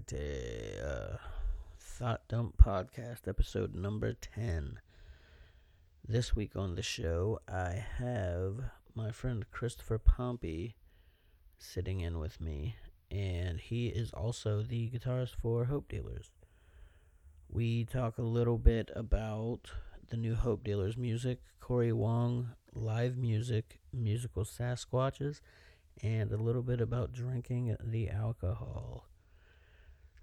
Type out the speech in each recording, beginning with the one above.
righty. Uh, Thought Dump Podcast, episode number 10. This week on the show, I have my friend Christopher Pompey sitting in with me, and he is also the guitarist for Hope Dealers. We talk a little bit about the new Hope Dealers music, Corey Wong, live music, musical Sasquatches, and a little bit about drinking the alcohol.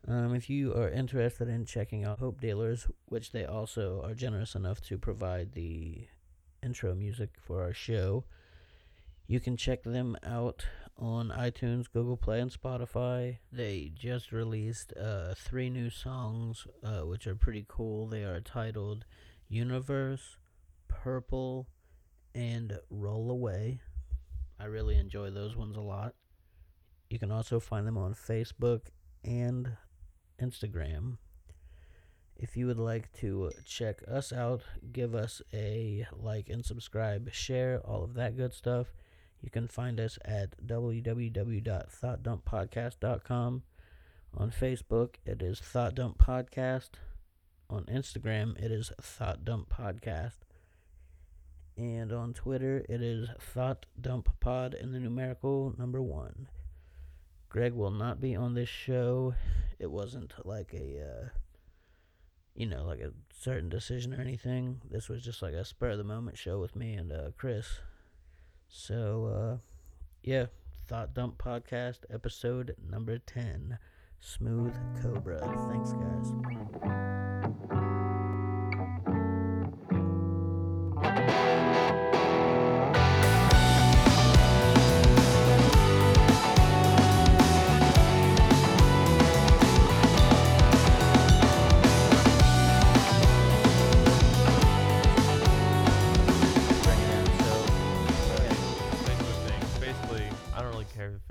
Um, if you are interested in checking out Hope Dealers, which they also are generous enough to provide the intro music for our show, you can check them out on iTunes, Google Play, and Spotify. They just released uh, three new songs, uh, which are pretty cool. They are titled Universe, Purple, and Roll Away. I really enjoy those ones a lot. You can also find them on Facebook and Instagram. If you would like to uh, check us out, give us a like and subscribe, share, all of that good stuff. You can find us at www.thoughtdumppodcast.com. On Facebook, it is Thought Dump Podcast. On Instagram, it is Thought Dump Podcast. And on Twitter, it is Thought Dump Pod in the numerical number one. Greg will not be on this show. It wasn't like a, uh, you know, like a certain decision or anything. This was just like a spur of the moment show with me and uh, Chris. So, uh, yeah, Thought Dump Podcast, episode number 10 Smooth Cobra. Thanks, guys.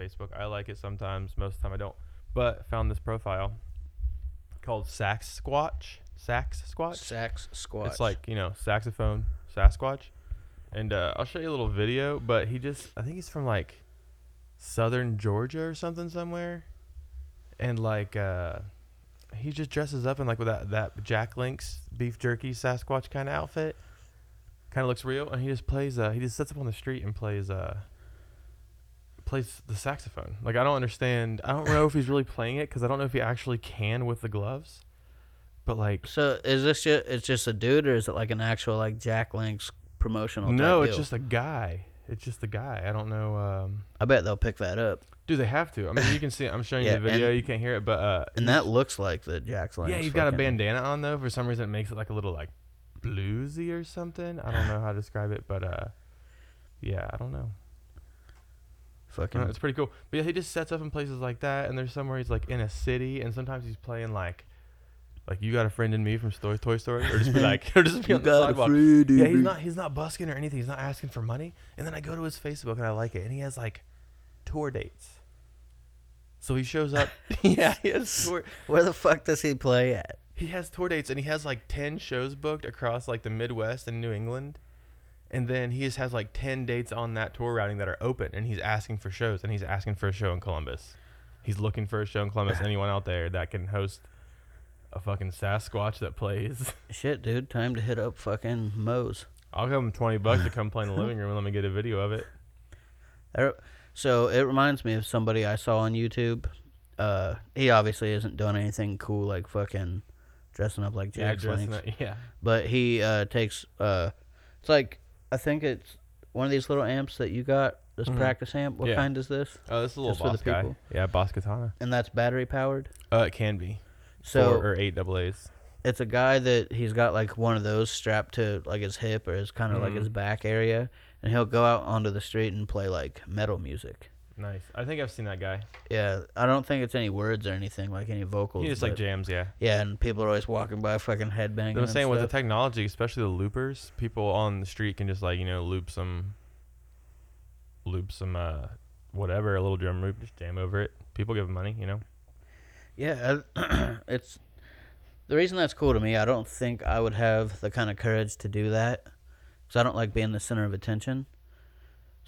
Facebook. I like it sometimes. Most of the time, I don't. But found this profile called Saxsquatch. Sax Squatch. Saxsquatch. It's like you know saxophone Sasquatch, and uh, I'll show you a little video. But he just, I think he's from like southern Georgia or something somewhere, and like uh, he just dresses up in like with that that Jack Link's beef jerky Sasquatch kind of outfit. Kind of looks real, and he just plays. Uh, he just sits up on the street and plays. Uh, plays the saxophone. Like I don't understand. I don't know if he's really playing it because I don't know if he actually can with the gloves. But like, So is this just it's just a dude or is it like an actual like Jack Link's promotional? no, it's deal? just a guy. It's just a guy. I don't know. Um, I bet they'll pick that up, do they have to? I mean, you can see. I'm showing Yeah, you the video. you can't hear it, but uh, and that looks like the Jack Link's. yeah, he's got a bandana on though. For some reason, it makes it like a little like bluesy or something. I don't know how to describe it, but uh, yeah, I don't know. I don't know, Fucking It's pretty cool. But yeah, he just sets up in places like that, and there's somewhere he's like in a city, and sometimes he's playing like, like you got a friend in me from Story Toy Story, or just be like, or just be on the sidewalk. friend Yeah, he's not he's not busking or anything. He's not asking for money. And then I go to his Facebook and I like it, and he has like tour dates. So he shows up. yeah, he has tour. Where the fuck does he play at? He has tour dates, and he has like ten shows booked across like the Midwest and New England. And then he just has like ten dates on that tour routing that are open, and he's asking for shows, and he's asking for a show in Columbus. He's looking for a show in Columbus. Anyone out there that can host a fucking Sasquatch that plays? Shit, dude, time to hit up fucking Moe's. I'll give him twenty bucks to come play in the living room and let me get a video of it. So it reminds me of somebody I saw on YouTube. Uh, he obviously isn't doing anything cool like fucking dressing up like Yeah, Jack dressing Link's. up- yeah. but he uh, takes uh, it's like I think it's one of these little amps that you got. This Mhm. practice amp. What Yeah. kind is this? Oh, this is a little Just for the boss guy. people? Yeah, boss katana. And that's battery powered. Uh, it can be. So Four or eight double A's. it's a guy that he's got like one of those strapped to like his hip or his kind of like Mhm. his back area, and he'll go out onto the street and play like metal music. Nice. I think I've seen that guy. Yeah, I don't think it's any words or anything like any vocals. He just like but- jams, yeah. yeah, and people are always walking by, fucking headbanging. I'm and saying with the stuff. technology, especially the loopers, people on the street can just like you know loop some, loop some uh whatever a little drum loop, just jam over it. People give money, you know. Yeah, I- it's the reason that's cool to me. I don't think I would have the kind of courage to do that because I don't like being the center of attention.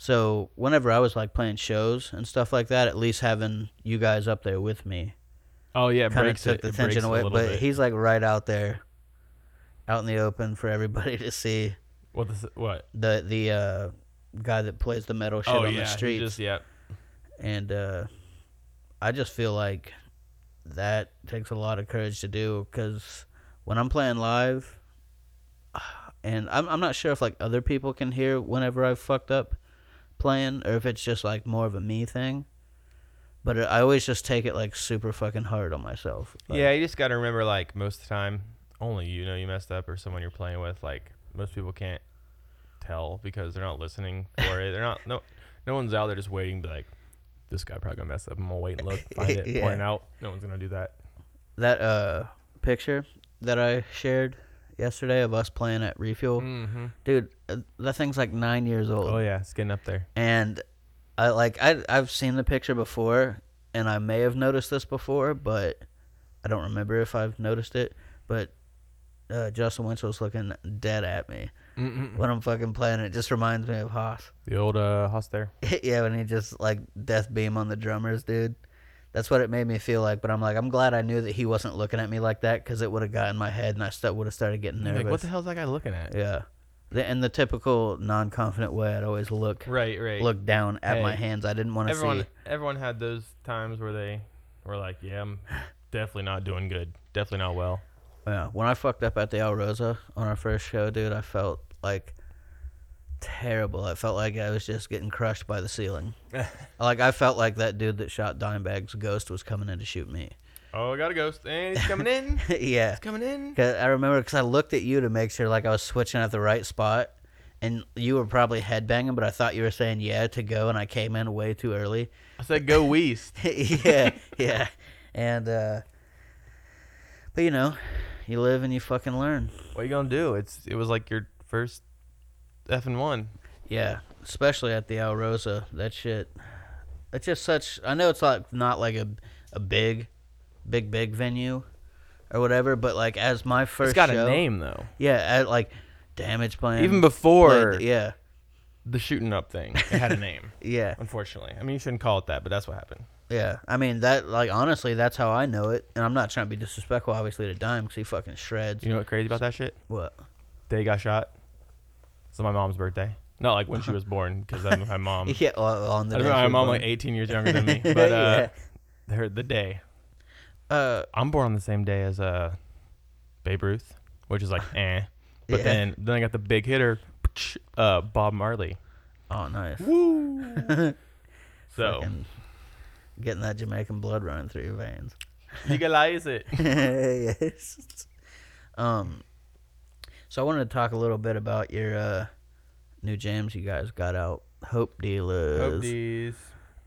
So whenever I was like playing shows and stuff like that, at least having you guys up there with me Oh yeah, kind of took it. the it tension away. But bit. he's like right out there, out in the open for everybody to see. what the what? The the uh, guy that plays the metal shit oh on yeah, the street? just yeah. and uh, I just feel like that takes a lot of courage to do because when I'm playing live, and I'm I'm not sure if like other people can hear whenever I've fucked up playing or if it's just like more of a me thing. But I always just take it like super fucking hard on myself. Like, yeah, you just got to remember, like most of the time, only you know you messed up, or someone you're playing with. Like most people can't tell because they're not listening for it. They're not no, no one's out there just waiting. To be like, this guy probably gonna mess up. I'm gonna wait and look, find it, Yeah. point it out. No one's gonna do that. that uh picture that I shared yesterday of us playing at Refuel, Mm-hmm. dude, uh, that thing's like nine years old. Oh yeah, it's getting up there. and I like I I've seen the picture before, and I may have noticed this before, but I don't remember if I've noticed it. But uh, Justin Winchell's looking dead at me Mm-mm. when I'm fucking playing. It just reminds me of Haas. The old uh, Haas there. yeah, when he just like death beam on the drummers, dude. That's what it made me feel like. But I'm like, I'm glad I knew that he wasn't looking at me like that because it would have got in my head and I st- would have started getting nervous. Like, what the hell's that guy looking at? Yeah, the, in the typical non-confident way, I'd always look Right, right. look down at my hands. I didn't want to everyone, see. everyone had those times where they were like, "Yeah, I'm definitely not doing good. Definitely not well." Yeah, when I fucked up at the Al Rosa on our first show, dude, I felt like terrible. I felt like I was just getting crushed by the ceiling. like I felt like that dude that shot Dimebag's ghost was coming in to shoot me. Oh, I got a ghost, and he's coming in. yeah, He's coming in. 'Cause I remember because I looked at you to make sure like I was switching at the right spot, and you were probably headbanging, but I thought you were saying yeah to go, and I came in way too early. I said, "Go West." yeah, yeah, and uh, but you know, you live and you fucking learn. what you gonna do? It's it was like your first F and one. Yeah, especially at the Al Rosa. That shit. It's just such. I know it's like not like a a big, big big venue, or whatever. But like as my first It's got show, a name though. Yeah, at like Damageplan. Even before played- yeah, the shooting up thing, it had a name. yeah, Unfortunately, I mean you shouldn't call it that, but that's what happened. yeah. I mean that like honestly, that's how I know it. And I'm not trying to be disrespectful, obviously, to Dime because he fucking shreds. You know what's crazy about that shit? What? They got shot. It's my mom's birthday. Not like when she was born, because I my mom. yeah, on the I day remember she my was mom born. like 18 years younger than me, but uh, her the day. uh, I'm born on the same day as uh, Babe Ruth, which is like eh. But Yeah. then then I got the big hitter, uh, Bob Marley. oh nice. Woo! so Fucking getting that Jamaican blood running through your veins. legalize it. yes. Um. So I wanted to talk a little bit about your uh, new jams you guys got out, Hope Dealers. Hope these.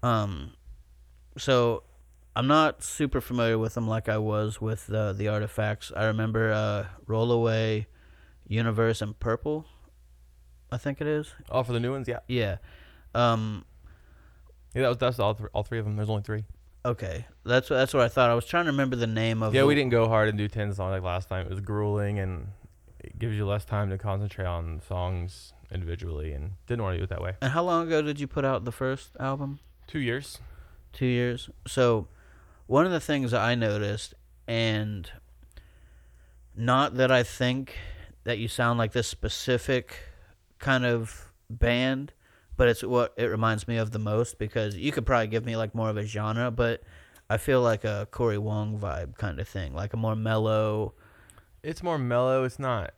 Um. So I'm not super familiar with them like I was with uh, the artifacts. I remember uh, Roll Away, Universe, and Purple. I think it is. Oh, for the new ones, yeah. Yeah. Um. Yeah, that was that's all, th- all three of them. There's only three. Okay. That's that's what I thought. I was trying to remember the name of. Yeah, we didn't go hard and do 10 songs like last time. It was grueling and it gives you less time to concentrate on songs individually and didn't want to do it that way. And how long ago did you put out the first album? Two years. Two years. So, one of the things that I noticed, and not that I think that you sound like this specific kind of band, but it's what it reminds me of the most because you could probably give me like more of a genre, but I feel like a Corey Wong vibe kind of thing, like a more mellow. It's more mellow. It's not.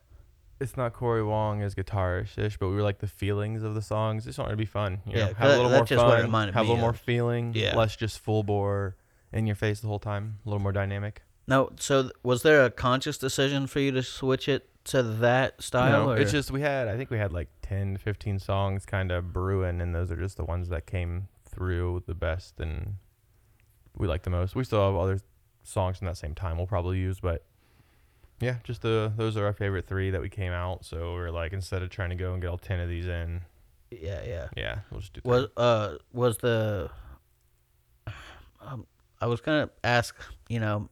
It's not Corey Wong as guitarish-ish, but we were like the feelings of the songs. Just wanted to be fun. You Yeah, know, have a little more just fun. what it reminded have a little more feeling. Yeah. Less just full bore in your face the whole time. A little more dynamic. Now, so th- was there a conscious decision for you to switch it to that style? No, or? it's just we had. I think we had like 10, 15 songs kind of brewing, and those are just the ones that came through the best and we like the most. We still have other songs from that same time we'll probably use, but yeah, just the those are our favorite three that we came out. So we're like instead of trying to go and get all ten of these in, yeah, yeah. yeah, we'll just do. three. Was uh was the um, I was gonna ask, you know,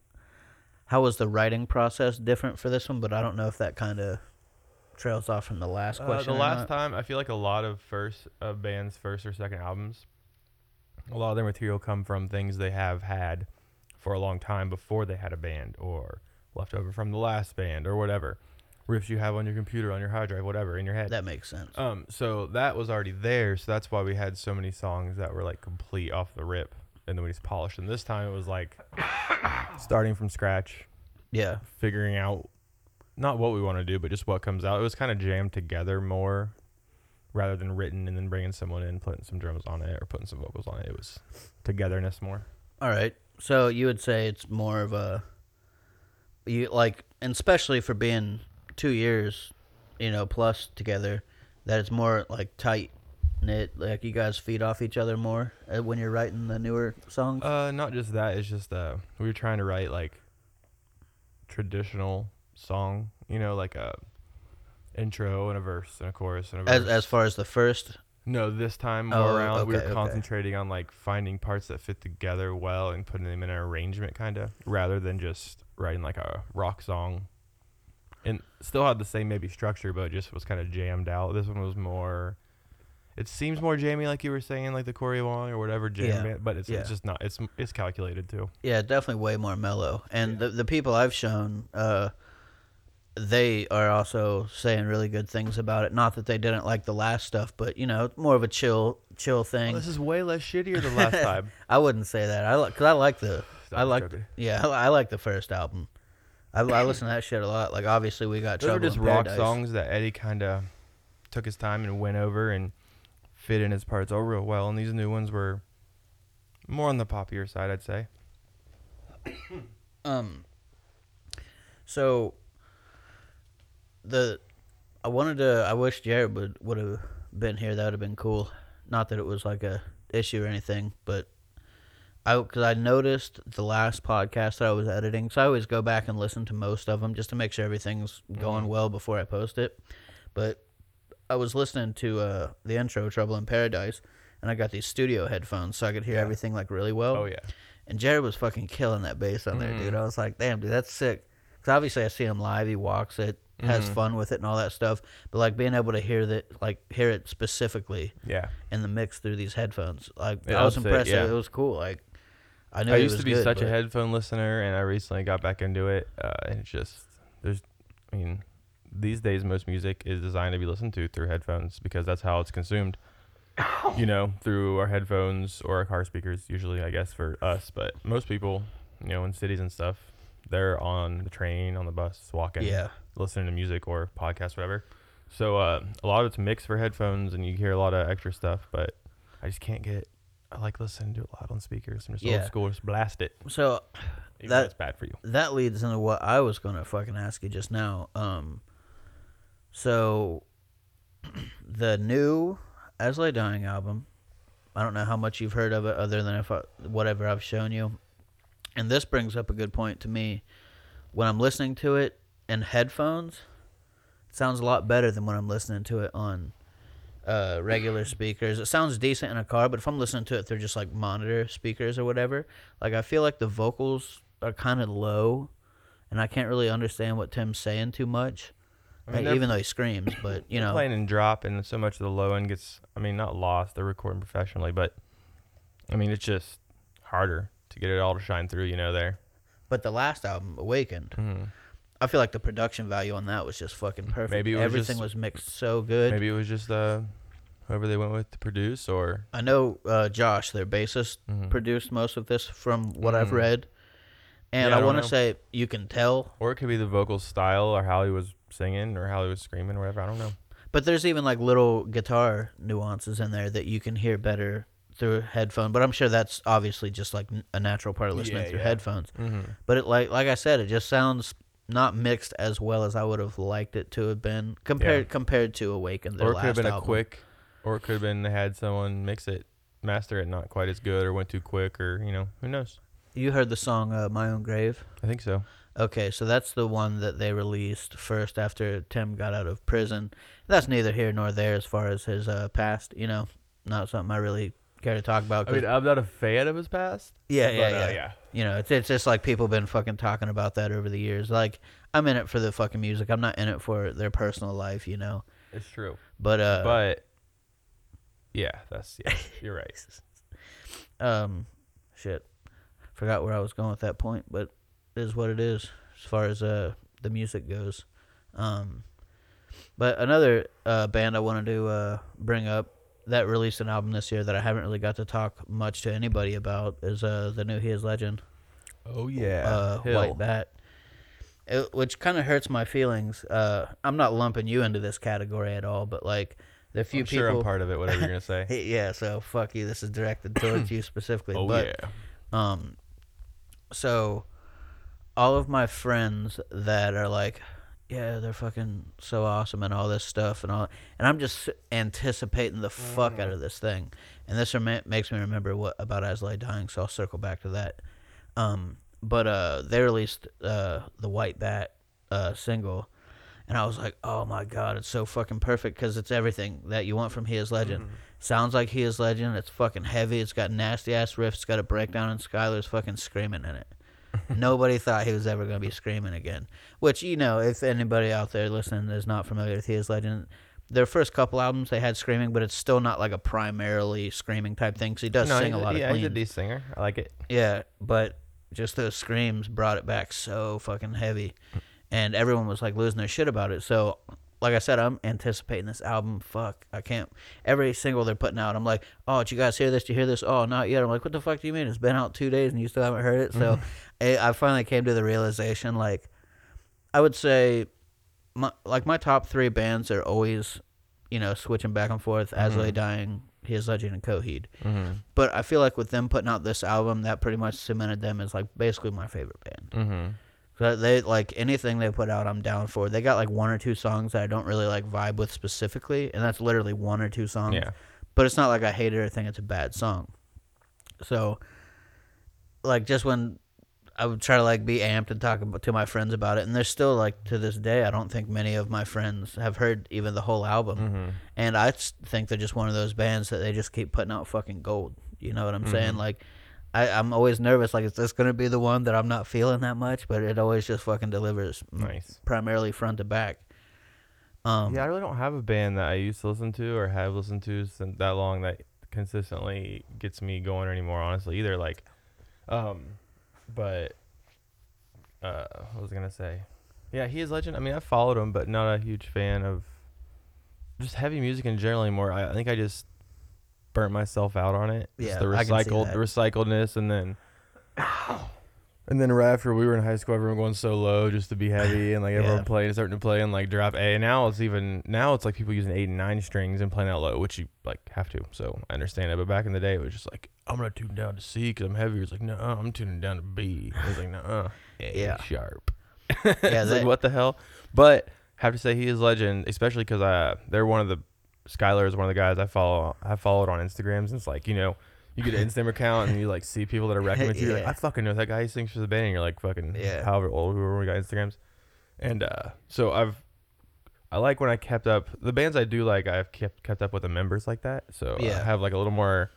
how was the writing process different for this one? But I don't know if that kind of trails off from the last Uh, question. the or last not. time, I feel like a lot of first uh, bands' first or second albums, a lot of their material come from things they have had for a long time before they had a band or left over from the last band or whatever. Riffs you have on your computer, on your hard drive, whatever, in your head. That makes sense. Um, so that was already there, so that's why we had so many songs that were like complete off the rip, and then we just polished And This time it was like starting from scratch, yeah. figuring out not what we want to do, but just what comes out. It was kind of jammed together more, rather than written and then bringing someone in, putting some drums on it or putting some vocals on it. It was togetherness more. All right. So you would say it's more of a you like, and especially for being two years, you know, plus together, that it's more like tight knit. Like you guys feed off each other more uh, when you're writing the newer songs. Uh, not just that. It's just uh, we were trying to write like traditional song. You know, like a intro and a verse and a chorus and a as verse. as far as the first, no, this time more Oh, around we were okay, okay. concentrating on like finding parts that fit together well and putting them in an arrangement, kind of, rather than just writing like a rock song. And still had the same maybe structure, but just was kind of jammed out. This one was more. It seems more jammy, like you were saying, like the Corey Wong or whatever jam, Yeah, but it's, yeah. it's just not. It's it's calculated too. yeah, definitely way more mellow. And the the people I've shown, uh, they are also saying really good things about it. Not that they didn't like the last stuff, but you know, more of a chill chill thing. Well, this is way less shittier than last time. I wouldn't say that. I like because I like the I like yeah I, like the first album. I, I listen to that shit a lot. Like obviously we got Those were trouble just in rock Paradise. songs that Eddie kind of took his time and went over and fit in his parts all real well. And these new ones were more on the poppier side, I'd say. Um. So. The, I wanted to. I wish Jared would would have been here. That would have been cool. Not that it was like a issue or anything, but I because I noticed the last podcast that I was editing, so I always go back and listen to most of them just to make sure everything's going Mhm. well before I post it. But I was listening to uh, the intro, "Trouble in Paradise," and I got these studio headphones so I could hear Yeah. everything like really well. Oh yeah, And Jared was fucking killing that bass on there, dude. Mhm. I was like, damn, dude, that's sick. Because obviously I see him live, he walks it, has Mhm. fun with it, and all that stuff. But like being able to hear that, like hear it specifically yeah. in the mix through these headphones, like Yeah, I was that's it, impressed. yeah. It was cool. Like I knew I he used was to be good, such a headphone listener, and I recently got back into it. Uh, and it's just there's, I mean, these days most music is designed to be listened to through headphones because that's how it's consumed. you know, through our headphones or our car speakers, usually, I guess, for us. But most people, you know, in cities and stuff, they're on the train, on the bus, walking, Yeah, listening to music or podcast, whatever. So uh, a lot of it's mixed for headphones, and you hear a lot of extra stuff. But I just can't get. I like listening to it loud on speakers. I'm just Yeah. old school, just blast it. so Even That- it's bad for you. that leads into what I was gonna fucking ask you just now. Um, so the new As Lay Dying album. I don't know how much you've heard of it, other than if I, whatever I've shown you. And this brings up a good point to me. When I'm listening to it in headphones, it sounds a lot better than when I'm listening to it on uh, regular speakers. It sounds decent in a car, but if I'm listening to it through just like monitor speakers or whatever, like I feel like the vocals are kind of low, and I can't really understand what Tim's saying too much. I mean, even though he screams, but you know, playing and drop, and so much of the low end gets. I mean, not lost. They're recording professionally, but I mean, it's just harder to get it all to shine through. You know, there. but the last album, Awakened, hmm I feel like the production value on that was just fucking perfect. Maybe it was everything just- was mixed so good. Maybe it was just uh, whoever they went with to produce, or I know uh, Josh, their bassist, Mhm. produced most of this from what I've Mhm. read, and Yeah, I I want to say you can tell. or it could be the vocal style, or how he was singing, or how he was screaming, or whatever. I don't know. But there's even like little guitar nuances in there that you can hear better through a headphone. But I'm sure that's obviously just like a natural part of listening Yeah, through yeah. headphones. Mm-hmm. But it like like I said, it just sounds not mixed as well as I would have liked it to have been compared compared to Awaken. Their Or it could have been a quick, or it could have been had someone mix it, master it not quite as good, or went too quick, or you know, who knows? You heard the song uh, "My Own Grave." I think so. Okay, so that's the one that they released first after Tim got out of prison. That's neither here nor there as far as his uh, past. You know, not something I really care to talk about. I 'cause- mean, I'm not a fan of his past. yeah, yeah, but, uh, yeah. yeah. You know, it's it's just like people been fucking talking about that over the years. Like I'm in it for the fucking music. I'm not in it for their personal life. You know, It's true. but uh, but yeah, that's yeah, you're right. um, shit. forgot where I was going with that point, but it is what it is as far as uh the music goes. Um, but another uh, band I wanted to uh, bring up that released an album this year that I haven't really got to talk much to anybody about is uh the new He Is Legend. Oh yeah. uh, White Bat, it, which kind of hurts my feelings. Uh, I'm not lumping you into this category at all, but like the few I'm people. sure I'm part of it. Whatever you're gonna say. Yeah, so fuck you. This is directed towards you specifically. oh but, yeah. Um, so all of my friends that are like, yeah, they're fucking so awesome and all this stuff and all, and I'm just anticipating the fuck out of this thing, and this rema- makes me remember what about As Lay Dying, so I'll circle back to that. Um, but uh, they released uh the White Bat uh single. And I was like, "Oh my god, it's so fucking perfect because it's everything that you want from He Is Legend." Sounds like He Is Legend. It's fucking heavy. It's got nasty ass riffs. It's got a breakdown, and Schuylar's fucking screaming in it. Nobody thought he was ever going to be screaming again. Which, you know, if anybody out there listening is not familiar with He Is Legend, their first couple albums they had screaming, but it's still not like a primarily screaming type thing. Because he does no, sing a lot yeah, of he's a decent singer. I like it. Yeah, but just those screams brought it back so fucking heavy, and everyone was like losing their shit about it. So, like I said, I'm anticipating this album. Fuck, I can't. Every single they're putting out, I'm like, oh, did you guys hear this? Did you hear this? Oh, not yet. I'm like, what the fuck do you mean? It's been out two days and you still haven't heard it. So, mm-hmm. I, I finally came to the realization, like, I would say, my like my top three bands are always, you know, switching back and forth. As Lay Dying, His Legend, and Coheed. Mm-hmm. But I feel like with them putting out this album, that pretty much cemented them as like basically my favorite band. Mm-hmm. So they like anything they put out, I'm down for. They got like one or two songs that I don't really like vibe with specifically, and that's literally one or two songs. Yeah. But it's not like I hate it or think it's a bad song. So, like, just when I would try to like be amped and talk about, to my friends about it, and there's still like to this day, I don't think many of my friends have heard even the whole album, Mm-hmm. and I think they're just one of those bands that they just keep putting out fucking gold. You know what I'm saying? Mhm. Like, I, I'm always nervous. Like, is this gonna be the one that I'm not feeling that much? But it always just fucking delivers, m- Nice. primarily front to back. Um, yeah, I really don't have a band that I used to listen to or have listened to since that long that consistently gets me going anymore. Honestly, either like, um, but uh, what was I gonna say? Yeah, he is legend. I mean, I followed him, but not a huge fan of just heavy music in general anymore. I, I think I just burnt myself out on it. Just Yeah, the I can see recycled, that. recycledness, and then. And then right after we were in high school, everyone going so low just to be heavy, and like everyone Yeah. playing, starting to play and like drop A. And now it's even now it's like people using eight and nine strings and playing out low, which you like have to. So I understand it. But back in the day, it was just like I'm gonna tune down to C because I'm heavier. It's like no, I'm tuning down to B. It's like no, uh, A Yeah. sharp. Yeah, it's like what the hell. But have to say he is legend, especially because I they're one of the Schuylar is one of the guys I follow. I followed on Instagram since like you know. You get an Instagram account and you like see people that are recommended to you. You're like, Yeah. I fucking know that guy. He sings for the band. And you're like fucking Yeah. however old we were when we got Instagrams. And uh, so I've I like when I kept up the bands I do like. I've kept kept up with the members like that. So Yeah. I have like a little more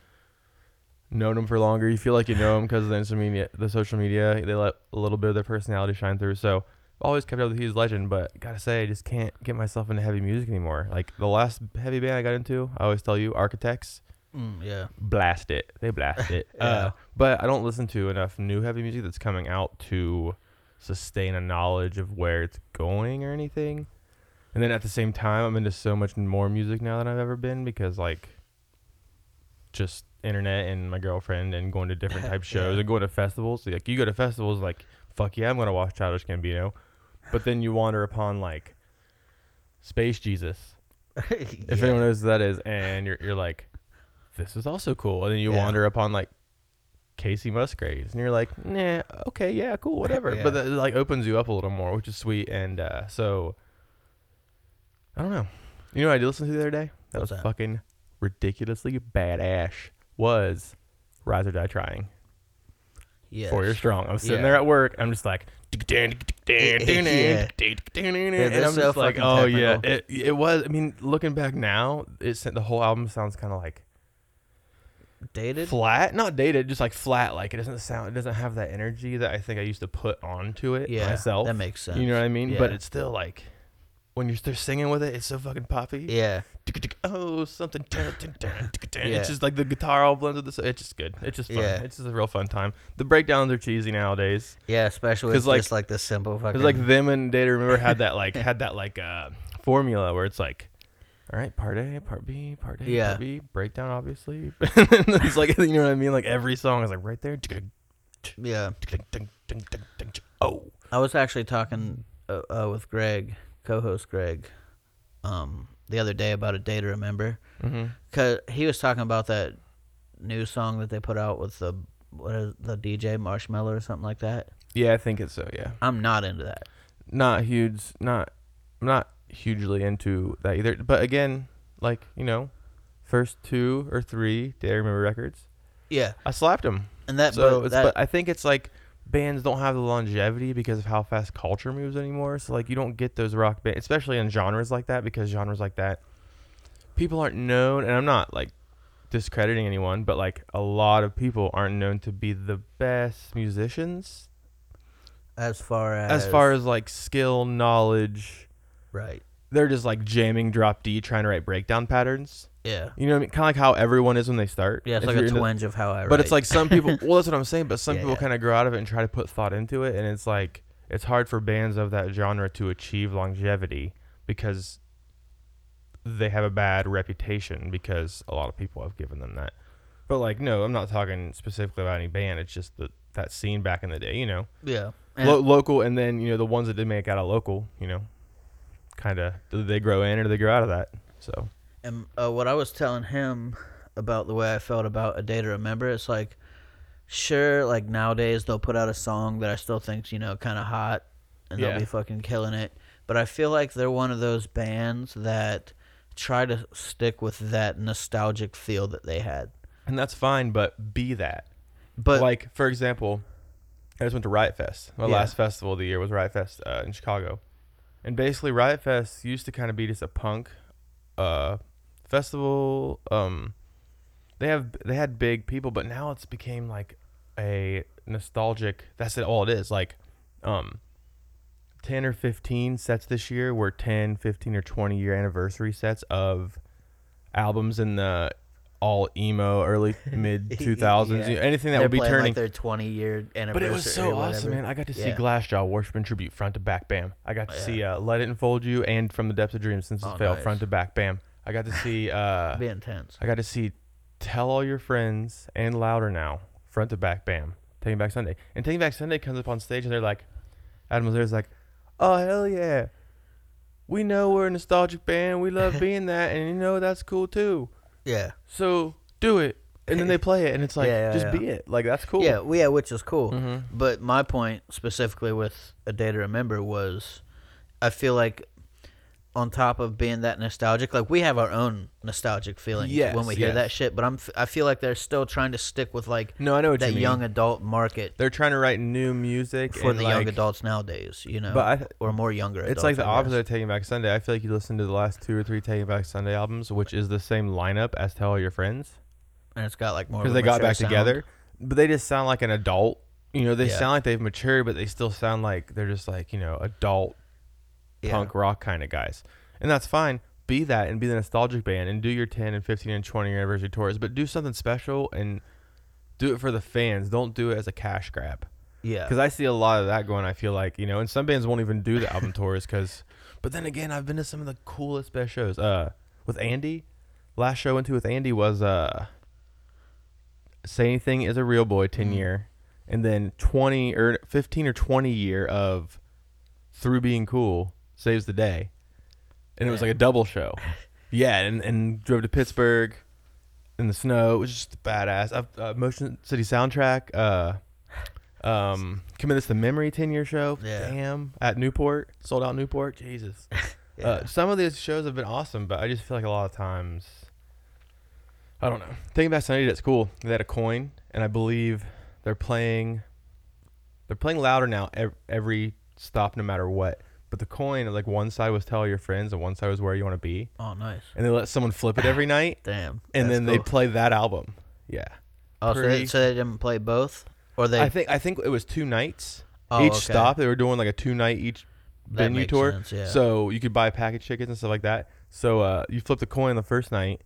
known them for longer. You feel like you know them because of the social media. The social media they let a little bit of their personality shine through. So I've always kept up with He's Legend, but gotta say I just can't get myself into heavy music anymore. Like the last heavy band I got into, I always tell you, Architects mm, yeah. blast it. They blast it. Yeah. uh, but I don't listen to enough new heavy music that's coming out to sustain a knowledge of where it's going or anything. And then at the same time, I'm into so much more music now than I've ever been because like just internet and my girlfriend and going to different type shows Yeah. and going to festivals. Like you go to festivals, like fuck yeah, I'm gonna watch Childish Gambino. But then you wander upon like Space Jesus if anyone knows who that is, and you're you're like, this is also cool, and then you Yeah. wander upon like Kacey Musgraves, and you're like, nah, okay, yeah, cool, whatever. Yeah. But that like opens you up a little more, which is sweet, and uh, so I don't know. You know what I did listen to the other day? That What's was that? fucking ridiculously badass. Was Rise or Die Trying? Yes. Four years strong. I'm sitting Yeah. there at work. I'm just like, Yeah. and I'm so just like, oh yeah, it it was. I mean, looking back now, it sent the whole album sounds kind of like Dated? flat, not dated, just like flat. Like it doesn't sound, it doesn't have that energy that I think I used to put onto it Yeah. myself. That makes sense. You know what I mean? But it's still like when you're they're singing with it, it's so fucking poppy. Yeah. oh something. Yeah. It's just like the guitar all blends with the. It's just good. It's just fun. Yeah. It's just a real fun time. The breakdowns are cheesy nowadays. Yeah, especially with 'Cause, like- just like the simple fucking. Like them and Day to Remember had that like had that like uh formula where it's like, all right, part A, part B, part A, Yeah. part B, breakdown obviously. it's like you know what I mean. Like every song is like right there. yeah. Oh, I was actually talking uh, uh, with Greg, co-host Greg, um, the other day about a day to remember. mm-hmm. Cause he was talking about that new song that they put out with the what is the DJ Marshmello or something like that. yeah, I think it's so. Yeah, I'm not into that. not huge. Not I'm not hugely into that either. But again, like you know, first two or three Day to Remember records, Yeah, I slapped them. and that so but that but I think it's like bands don't have the longevity because of how fast culture moves anymore. So like you don't get those rock bands, especially in genres like that, because genres like that, people aren't known. And I'm not like discrediting anyone, but like a lot of people aren't known to be the best musicians as far as as far as like skill, knowledge. Right. They're just like jamming drop D, trying to write breakdown patterns. Yeah, You know what I mean? Kind of like how everyone is when they start. yeah. It's If like a into- twinge of how I. but it's like some people. Well, that's what I'm saying. But some Yeah, people yeah. kind of grow out of it and try to put thought into it, and it's like it's hard for bands of that genre to achieve longevity because they have a bad reputation because a lot of people have given them that. But like, no, I'm not talking specifically about any band. It's just the that scene back in the day, you know, yeah. And- Lo- local, and then you know the ones that did make out of local, you know, kind of did they grow in or do they grow out of that? So And uh, what I was telling him about the way I felt about a day to remember, it's like, sure, like nowadays they'll put out a song that I still think's you know kind of hot, and Yeah. they'll be fucking killing it. But I feel like they're one of those bands that try to stick with that nostalgic feel that they had. and that's fine, but be that. But like for example, I just went to Riot Fest. My Yeah. last festival of the year was Riot Fest uh, in Chicago, and basically Riot Fest used to kind of be just a punk uh, festival. Um, they have they had big people, but now it's became like a nostalgic. That's it. All it is like, um, ten or fifteen sets this year were 10, 15, or twenty year anniversary sets of albums in the all emo early mid two thousands. Yeah. Anything that they're would be playing turning like their 20 year anniversary. but it was or so awesome, whatever. man. I got to see Yeah. Glassjaw Worship and Tribute front to back, bam. I got to see uh, Let It Enfold You and From the Depths of Dreams Since It's Oh, Failed nice. front to back, bam. I got to see uh, be intense. I got to see Tell All Your Friends and Louder Now front to back, bam. Taking Back Sunday. And Taking Back Sunday comes up on stage and they're like, Adam was like, oh, hell yeah. We know we're a nostalgic band. We love being that. And you know that's cool too. Yeah. So do it. And then they play it and it's like, Yeah, yeah, just yeah. be it. Like, that's cool. Yeah, well, yeah, which is cool. hmm But my point specifically with a day to remember was, I feel like, on top of being that nostalgic, like we have our own nostalgic feelings Yes, when we hear yes. that shit. But I'm, I feel like they're still trying to stick with like No, I know what that you young adult market they're trying to write new music for the young adults nowadays. You know, But I, or more younger. it's like the opposite of Taking Back Sunday. I feel like you listen to the last two or three Taking Back Sunday albums, which is the same lineup as Tell All Your Friends, and it's got like more because they got back sound. together. But they just sound like an adult. You know, they Yeah. sound like they've matured, but they still sound like they're just like you know adult Yeah. punk rock kind of guys, and that's fine. Be that and be the nostalgic band and do your 10 and 15 and 20 year anniversary tours, but do something special and do it for the fans. Don't do it as a cash grab. Yeah, Because I see a lot of that going. I feel like you know, and some bands won't even do the album tours. Because, but then again, I've been to some of the coolest best shows. Uh, with Andy, last show I went to with Andy was uh, "Say Anything Is a Real Boy" ten Mhm. year, and then twenty or fifteen or twenty year of "Through Being Cool" saves the day, and it was like a double show. Yeah, and and drove to Pittsburgh in the snow. It was just badass. I've, uh, Motion City soundtrack. Uh, um, committed to the memory 10 year show. Yeah. Damn. At Newport. Sold out Newport. Jesus. yeah. Uh, some of these shows have been awesome, but I just feel like a lot of times, I don't know. Thinking back Sunday, that's cool. They had a coin, and I believe they're playing. They're playing louder now ev- every stop, no matter what. But the coin, like one side was tell your friends, and one side was where you want to be, oh, nice. and they let someone flip it every night, Damn. and then they cool. play that album. Yeah, Oh, so they, pretty- so they didn't play both, or they? I think I think it was two nights. oh, each okay. stop they were doing like a two night each That venue makes tour sense, yeah. so you could buy package tickets and stuff like that So uh, you flip the coin the first night,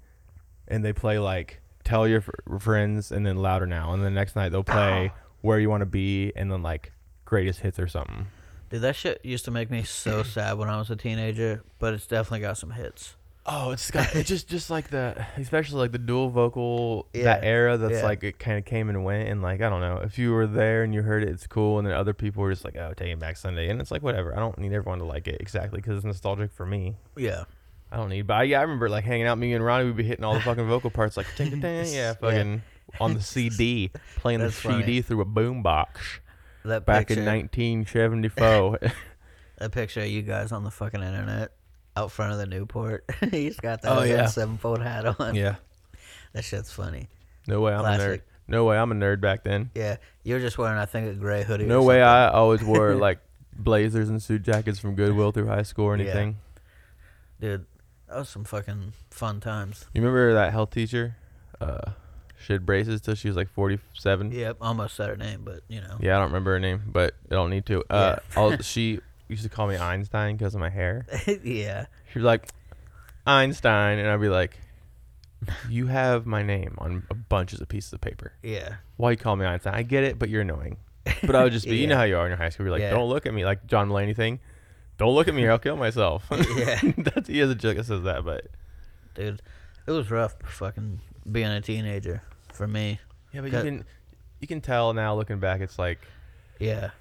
and they play like tell your fr- friends, and then louder now, and the next night they'll play where you want to be, and then like greatest hits or something. Dude, that shit used to make me so sad when I was a teenager, but it's definitely got some hits. Oh, it's got it's just just like the especially like the dual vocal Yeah, that era that's yeah. like it kind of came and went and like I don't know if you were there and you heard it it's cool and then other people were just like oh Taking Back Sunday and it's like whatever I don't need everyone to like it exactly because it's nostalgic for me Yeah. I don't need but I, yeah I remember like hanging out me and Ronnie we'd be hitting all the fucking vocal parts like ding, ding, yeah fucking on the CD playing the funny. CD through a boom box That back picture, in 1974 that picture of you guys on the fucking internet out front of the Newport. He's got that, Oh, yeah. sevenfold hat on. yeah That shit's funny. no way I'm a nerd no way I'm a nerd back then Yeah. You were just wearing, I think, a gray hoodie. or No way. I always wore like blazers and suit jackets from Goodwill through high school or Yeah. anything. Dude, that was some fucking fun times. You remember that health teacher? Uh, she had braces till she was like 47. Yeah. Yep. Almost said her name, but, you know. Yeah, I don't remember her name, but I don't need to. Uh, I'll, she used to call me Einstein because of my hair. Yeah. She'd be like, Einstein. And I'd be like, you have my name on a bunches of pieces of paper. Yeah. Why you call me Einstein? I get it, but you're annoying. But I would just be, you know how you are in your high school. You're like, Yeah. don't look at me like John Mulaney thing. Don't look at me or I'll kill myself. Yeah. That's he has a joke that says that, but Dude, it was rough fucking being a teenager for me. yeah, but you can you can tell now looking back. It's like Yeah.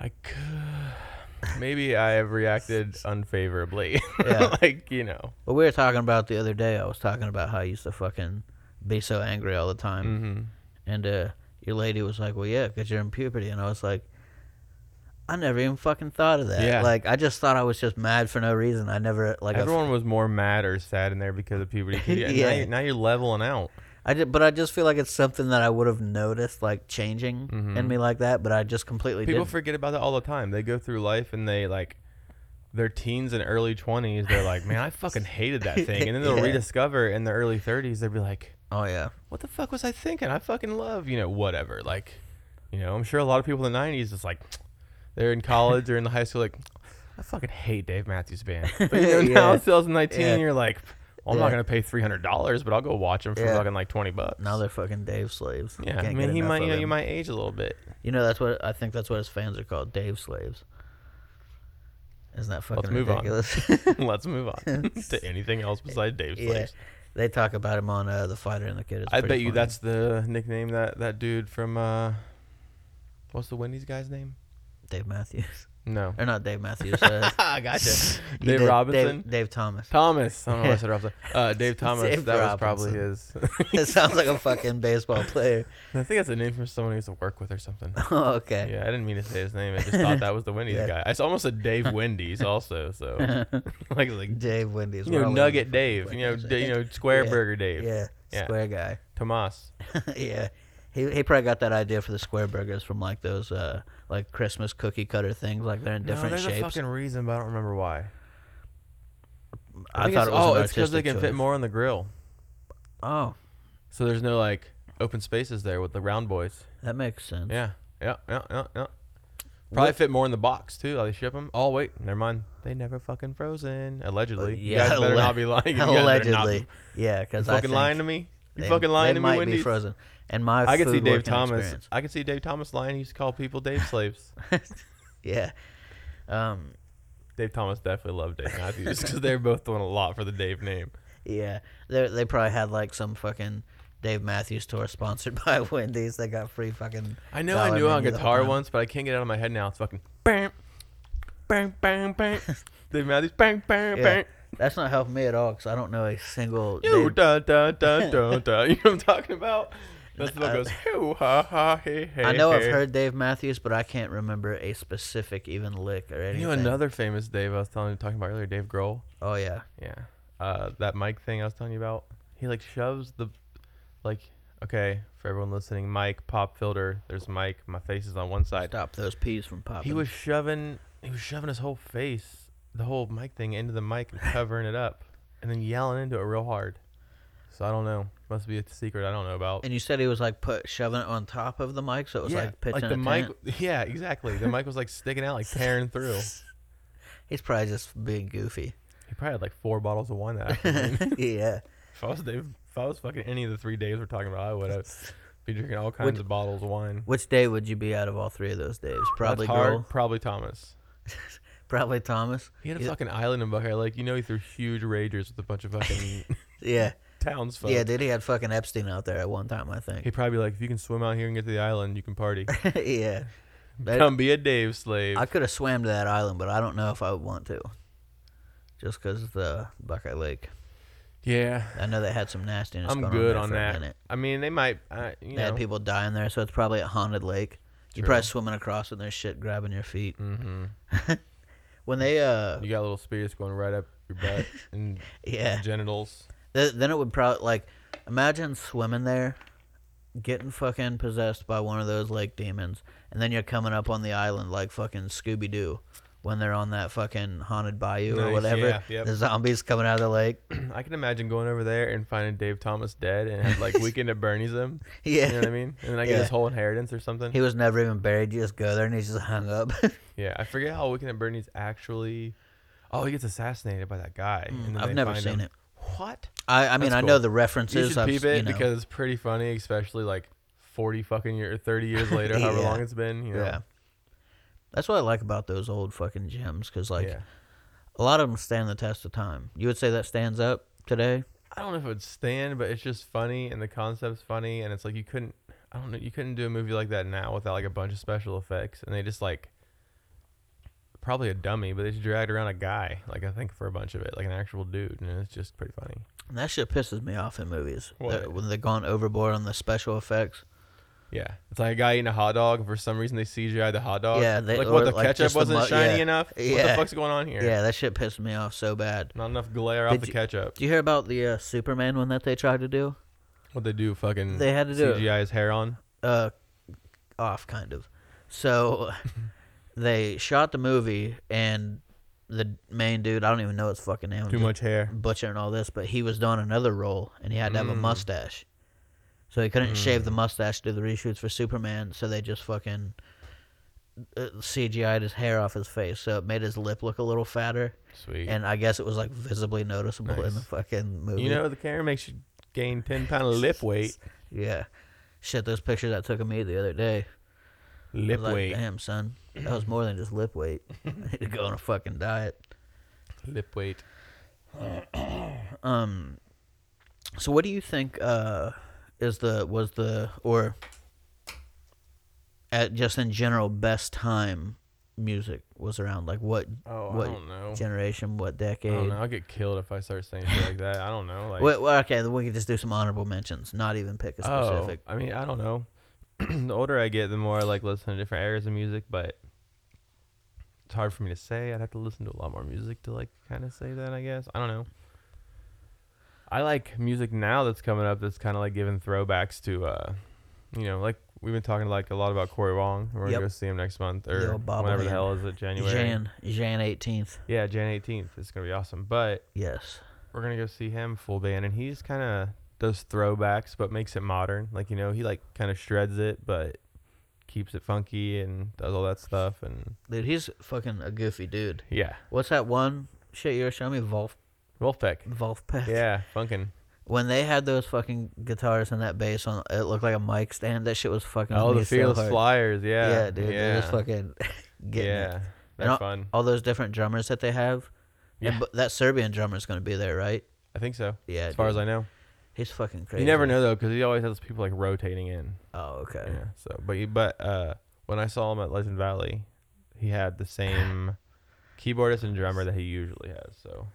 I could maybe I have reacted unfavorably. Yeah. like you know. But we were talking about the other day. I was talking about how I used to fucking be so angry all the time. Mm-hmm. And uh, your lady was like, "Well, yeah, cuz you're in puberty." And I was like, "I never even fucking thought of that. Yeah. Like, I just thought I was just mad for no reason. I never like. Everyone was more mad or sad in there because of puberty. you- Yeah. Now, you're, now you're leveling out. I did, but I just feel like it's something that I would have noticed, like changing in Mhm. me like that. But I just completely People didn't. forget about that all the time. They go through life and they like their teens and early 20s they're like man i fucking hated that thing and then they'll Yeah. rediscover in their early 30s they'll be like oh yeah, what the fuck was I thinking? I fucking love, you know, whatever. Like, you know, I'm sure a lot of people in the 90s is like, they're in college or in the high school, like, I fucking hate Dave Matthews Band. But, you know, now Yeah. it's 2019, Yeah. you're like, well, I'm not Yeah. going to pay $300, but I'll go watch him for Yeah. fucking like 20 bucks. now they're fucking Dave slaves. yeah, I Can't mean, get he enough might, of you him. you might age a little bit. You know, that's what I think. That's what his fans are called, Dave slaves. Isn't that fucking Let's move on. ridiculous? Let's move on to anything else besides Dave Yeah. Slaves. they talk about him on uh, the fighter and the kid. It's I pretty bet you funny. that's the nickname that that dude from, uh, what's the Wendy's guy's name? Dave Matthews, No. or not Dave Matthews. Uh, I gotcha. you Dave did- Robinson? Dave, Dave Thomas. Thomas. I don't know why I said Robinson. Uh, Dave Thomas. Dave that was probably Robinson. his. it sounds like a fucking baseball player. I think that's a name from someone he used to work with or something. oh, okay. Yeah, I didn't mean to say his name. I just thought that was the Wendy's Yeah. guy. I almost said Dave Wendy's also. So like like Dave Wendy's. you know Nugget Dave. You know d- you know Square Yeah. Burger Dave. Yeah, Yeah. square guy. Tomas. yeah. He, he probably got that idea for the square burgers from like those uh like Christmas cookie cutter things like they're in different no, there's shapes. a fucking reason, but I don't remember why. I, think thought it was oh, it's because they can fit more on the grill. Oh, So there's no like open spaces there with the round boys. that makes sense. Yeah, yeah, yeah, yeah, yeah. Probably What- fit more in the box too. How they ship them? Oh wait, never mind. They never fucking frozen. Allegedly. Uh, you yeah, guys better not be lying. You guys better not Allegedly, be- yeah, because fucking think lying to me. You they, fucking lying they to me, might Wendy's. be frozen. And my I could see food Dave working Thomas. experience- I could see Dave Thomas lying. He used to call people Dave slaves. Yeah, um, Dave Thomas definitely loved Dave Matthews because they're both doing a lot for the Dave name. yeah. They they probably had like some fucking Dave Matthews tour sponsored by Wendy's. They got free fucking. I know I dollar knew it on menu the whole guitar time. once, but I can't get it out of my head now. It's fucking bang, bang, bang, bang. Dave Matthews, bang, bang, Yeah. bang. That's not helping me at all because I don't know a single. You da da da da da. You know what I'm talking about? That's the goes hoo ha ha hey hey. I know I've heard Dave Matthews, but I can't remember a specific even lick or anything. You know another famous Dave I was telling you talking about earlier, Dave Grohl. Oh yeah, Yeah. Uh, that mic thing I was telling you about. He like shoves the, like, okay, for everyone listening, mic pop filter. There's mic. My face is on one side. stop those peas from popping. He was shoving. He was shoving his whole face, the whole mic thing, into the mic and covering it up, and then yelling into it real hard. So I don't know. Must be a secret I don't know about. And you said he was like put shoving it on top of the mic, so it was yeah, like pitching the a mic. tent. Yeah, exactly. The mic was like sticking out, like tearing through. He's probably just being goofy. He probably had like four bottles of wine that afternoon. yeah. if I was Dave, if I was fucking any of the three days we're talking about, I would have be drinking all kinds Which- of bottles of wine. Which day would you be out of all three of those days? Probably That's hard. Probably Thomas. Probably Thomas. He had a fucking island in Buckeye Lake. You know, he threw huge ragers with a bunch of fucking Yeah. townsfolk. Yeah, dude, he had fucking Epstein out there at one time, I think. He'd probably be like, if you can swim out here and get to the island, you can party. yeah. That- Come be a Dave slave. I could have swam to that island, but I don't know if I would want to. Just because of the Buckeye Lake. yeah, I know they had some nastiness I'm going good on, on there for a that. minute. I mean, they might. Uh, you They had people dying there, so it's probably a haunted lake. You're True. probably swimming across and there's shit grabbing your feet. hmm When they, uh, You got little spirits going right up your butt and yeah, genitals. Th- then it would probably, like, imagine swimming there, getting fucking possessed by one of those lake demons, and then you're coming up on the island like fucking Scooby Doo when they're on that fucking haunted bayou or Nice, whatever. yeah, yep. The zombies coming out of the lake. I can imagine going over there and finding Dave Thomas dead and have like weekend at Bernie's him. Yeah. You know what I mean? And then I get Yeah. his whole inheritance or something. He was never even buried. You just go there and he's just hung up. yeah, I forget how weekend at Bernie's actually. Oh, he gets assassinated by that guy. and then Mm, I've they never find seen him. it. What? I, I mean, That's I know cool. the You references. should I've, peep you it know. because it's pretty funny, especially like forty fucking year, thirty years later, however Yeah. long it's been. You know? yeah. That's what I like about those old fucking gems because, like, yeah. a lot of them stand the test of time. You would say that stands up today? I don't know if it would stand, but it's just funny and the concept's funny and it's like you couldn't I don't know, you couldn't do a movie like that now without like a bunch of special effects and they just like probably a dummy, but they just dragged around a guy, like I think for a bunch of it, like an actual dude, and it's just pretty funny. And that shit pisses me off in movies. What? That- when they've gone overboard on the special effects. Yeah. It's like a guy eating a hot dog and for some reason they CGI the hot dog. Yeah, they- like what the like, ketchup wasn't mu- shiny yeah. enough? What the fuck's going on here? Yeah, that shit pissed me off so bad. Not enough glare off Did the you- ketchup. Do you hear about the uh, Superman one that they tried to do? What they do fucking They had to do. CGI his hair on. uh off kind of. So they shot the movie and the main dude, I don't even know his fucking name. Too much hair. butchering all this, but he was doing another role and he had to have a Mm. mustache. So he couldn't shave the Mm. mustache to do the reshoots for Superman, so they just fucking uh, CGI'd his hair off his face, so it made his lip look a little fatter, Sweet. and I guess it was like visibly noticeable in the fucking movie. you know the camera makes you gain ten pound of lip weight. Yeah. Shit, those pictures I took of me the other day. Lip like, weight. Damn, son. That was more than just lip weight. I need to go on a fucking diet. Lip weight. Um so what do you think uh is the was the or at just in general best time music was around like what Oh, What I generation, what I decade? don't know. I'll get killed if I start saying shit like that. I don't know. Like, Wait, well, okay, then we could just do some honorable mentions, not even pick a oh, specific. Oh, I mean, I don't know. the older I get, the more I like listen to different eras of music, but it's hard for me to say. I'd have to listen to a lot more music to like kind of say that. I guess I don't know. I like music now that's coming up that's kind of like giving throwbacks to, uh, you know, like we've been talking like a lot about Corey Wong. We're Yep. gonna go see him next month or old whenever the hell is it January? Jan Jan 18th. Yeah, Jan 18th. It's gonna be awesome. But Yes. we're gonna go see him full band, and he's kind of does throwbacks, but makes it modern. Like you know, he like kind of shreds it, but keeps it funky and does all that stuff. And Dude, he's fucking a goofy dude. yeah, What's that one shit you were showing me? Wolf Vulfpeck. Vulfpeck. Yeah, funkin'. When they had those fucking guitars and that bass on, it looked like a mic stand. That shit was fucking. Oh, the so Fearless hard. Flyers. Yeah, Yeah, dude. Yeah, They're just fucking getting yeah. They're all- fun. All those different drummers that they have. Yeah. And, but that Serbian drummer's gonna be there, right? I think so. Yeah. As far as. I know, he's fucking crazy. you never know though, because he always has people like rotating in. Oh, okay. Yeah. So, but he, but uh, when I saw him at Legend Valley, he had the same keyboardist and drummer that he usually has. So,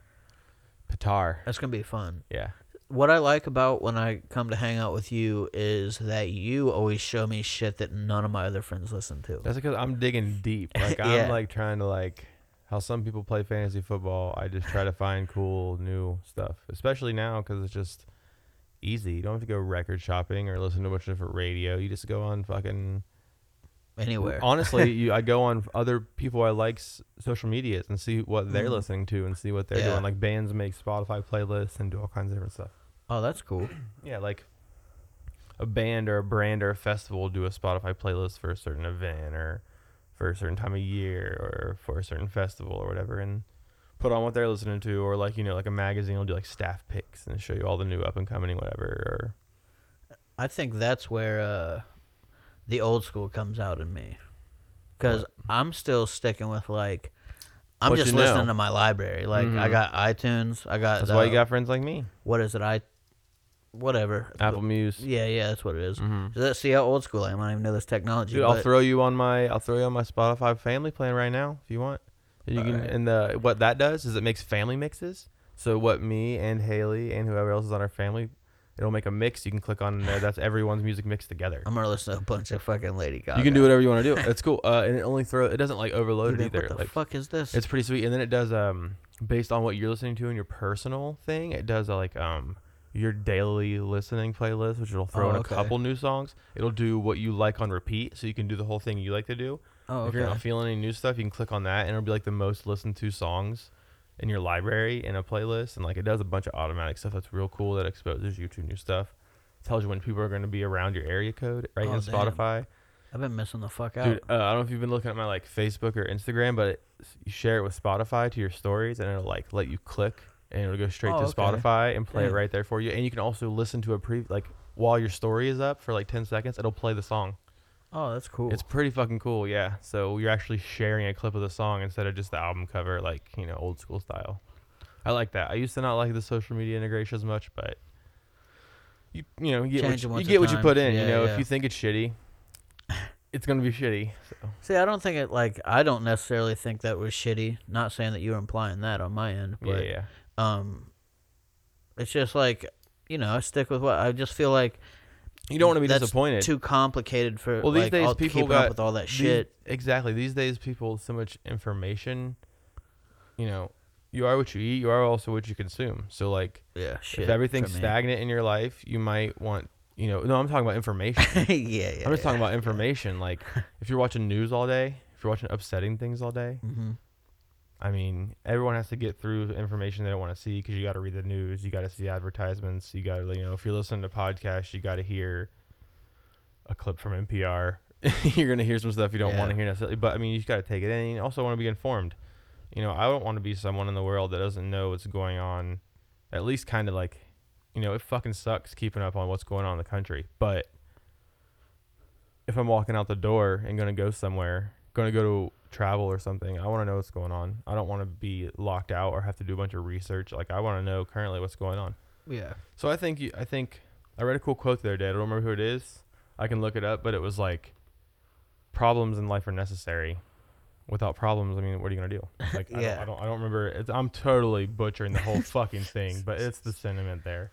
Pitar. That's gonna be fun. Yeah. What I like about when I come to hang out with you is that you always show me shit that none of my other friends listen to. That's because I'm digging deep. Like Yeah. I'm like trying to like how some people play fantasy football. I just try to find cool new stuff, especially now because it's just easy. You don't have to go record shopping or listen to a bunch of different radio. You just go on fucking. Anywhere. Honestly, you I go on other people I like's social medias and see what they're Mhm. listening to and see what they're Yeah. doing. Like bands make Spotify playlists and do all kinds of different stuff. Oh, that's cool. Yeah, like a band or a brand or a festival will do a Spotify playlist for a certain event or for a certain time of year or for a certain festival or whatever. And put on what they're listening to, or like you know, like a magazine will do like staff picks and show you all the new up and coming whatever. Or I think that's where uh, the old school comes out in me, because I'm still sticking with like I'm What just you know. listening to my library. Like I Mhm. got iTunes, I got that's why you got friends like me. what is it? I whatever Apple Muse. Yeah, yeah, that's what it is. Mhm. So let's see how old school I am. I don't even know this technology. Dude, I'll but- throw you on my I'll throw you on my Spotify family plan right now if you want. And you can Alright. and the what that does is it makes family mixes. So what me and Haley and whoever else is on our family, it'll make a mix. You can click on there. That's everyone's music mixed together. I'm gonna listen to a bunch of fucking Lady Gaga. You can do whatever you want to do. It's cool. Uh, and it only throw it doesn't like overload Dude, it either. What the Like fuck is this? it's pretty sweet. And then it does um based on what you're listening to in your personal thing. It does uh, like um your daily listening playlist, which it'll throw Oh, in a okay. couple new songs. It'll do what you like on repeat, so you can do the whole thing you like to do. oh, If you're not feeling any new stuff, you can click on that, and it'll be like the most listened to songs in your library in a playlist. And like it does a bunch of automatic stuff that's real cool that exposes you to new stuff. Tells you when people are going to be around your area code right Oh, in damn. Spotify. I've been missing the fuck out. Dude, uh, I don't know if you've been looking at my like Facebook or Instagram, but it, you share it with Spotify to your stories, and it'll like let you click, and it'll go straight Oh, to okay. Spotify and play it right there for you. And you can also listen to a pre like while your story is up for like ten seconds, it'll play the song. Oh, that's cool. It's pretty fucking cool, yeah. So you're actually sharing a clip of the song instead of just the album cover, like you know, old school style. I like that. I used to not like the social media integration as much, but you you know you get Change it what you, once you at get what you time. put in. Yeah, you know, yeah. if you think it's shitty, it's gonna be shitty. So. See, I don't think it like I don't necessarily think that was shitty. Not saying that you were implying that on my end, Yeah, but yeah. um, it's just like you know I stick with what I just feel like You don't want to be that's disappointed. too complicated for Well, these like, days all, people keeping got up with all that These- shit. exactly. These days, people with so much information. You know, you are what you eat. You are also what you consume. So, like, yeah, shit. if everything's stagnant in your life, you might want. You know, no, I'm talking about information. yeah, yeah. I'm just talking about information. Like, if you're watching news all day, if you're watching upsetting things all day, Mm-hmm. I mean, everyone has to get through information they don't want to see because you got to read the news, you got to see advertisements, you got to, you know, if you're listening to podcasts, you got to hear a clip from NPR. you're gonna hear some stuff you don't want to hear necessarily, but I mean, you just got to take it in. You also want to be informed. You know, I don't want to be someone in the world that doesn't know what's going on. At least, kind of like, you know, it fucking sucks keeping up on what's going on in the country, but if I'm walking out the door and gonna go somewhere, gonna go to travel or something, I want to know what's going on. I don't want to be locked out or have to do a bunch of research. Like I want to know currently what's going on. Yeah. So I think you, I think I read a cool quote the other day. I don't remember who it is. I can look it up, but it was like, "Problems in life are necessary. Without problems, I mean, what are you gonna do?" Like I, Yeah. don't, I don't, I don't remember. It's, I'm totally butchering the whole fucking thing, but it's the sentiment there.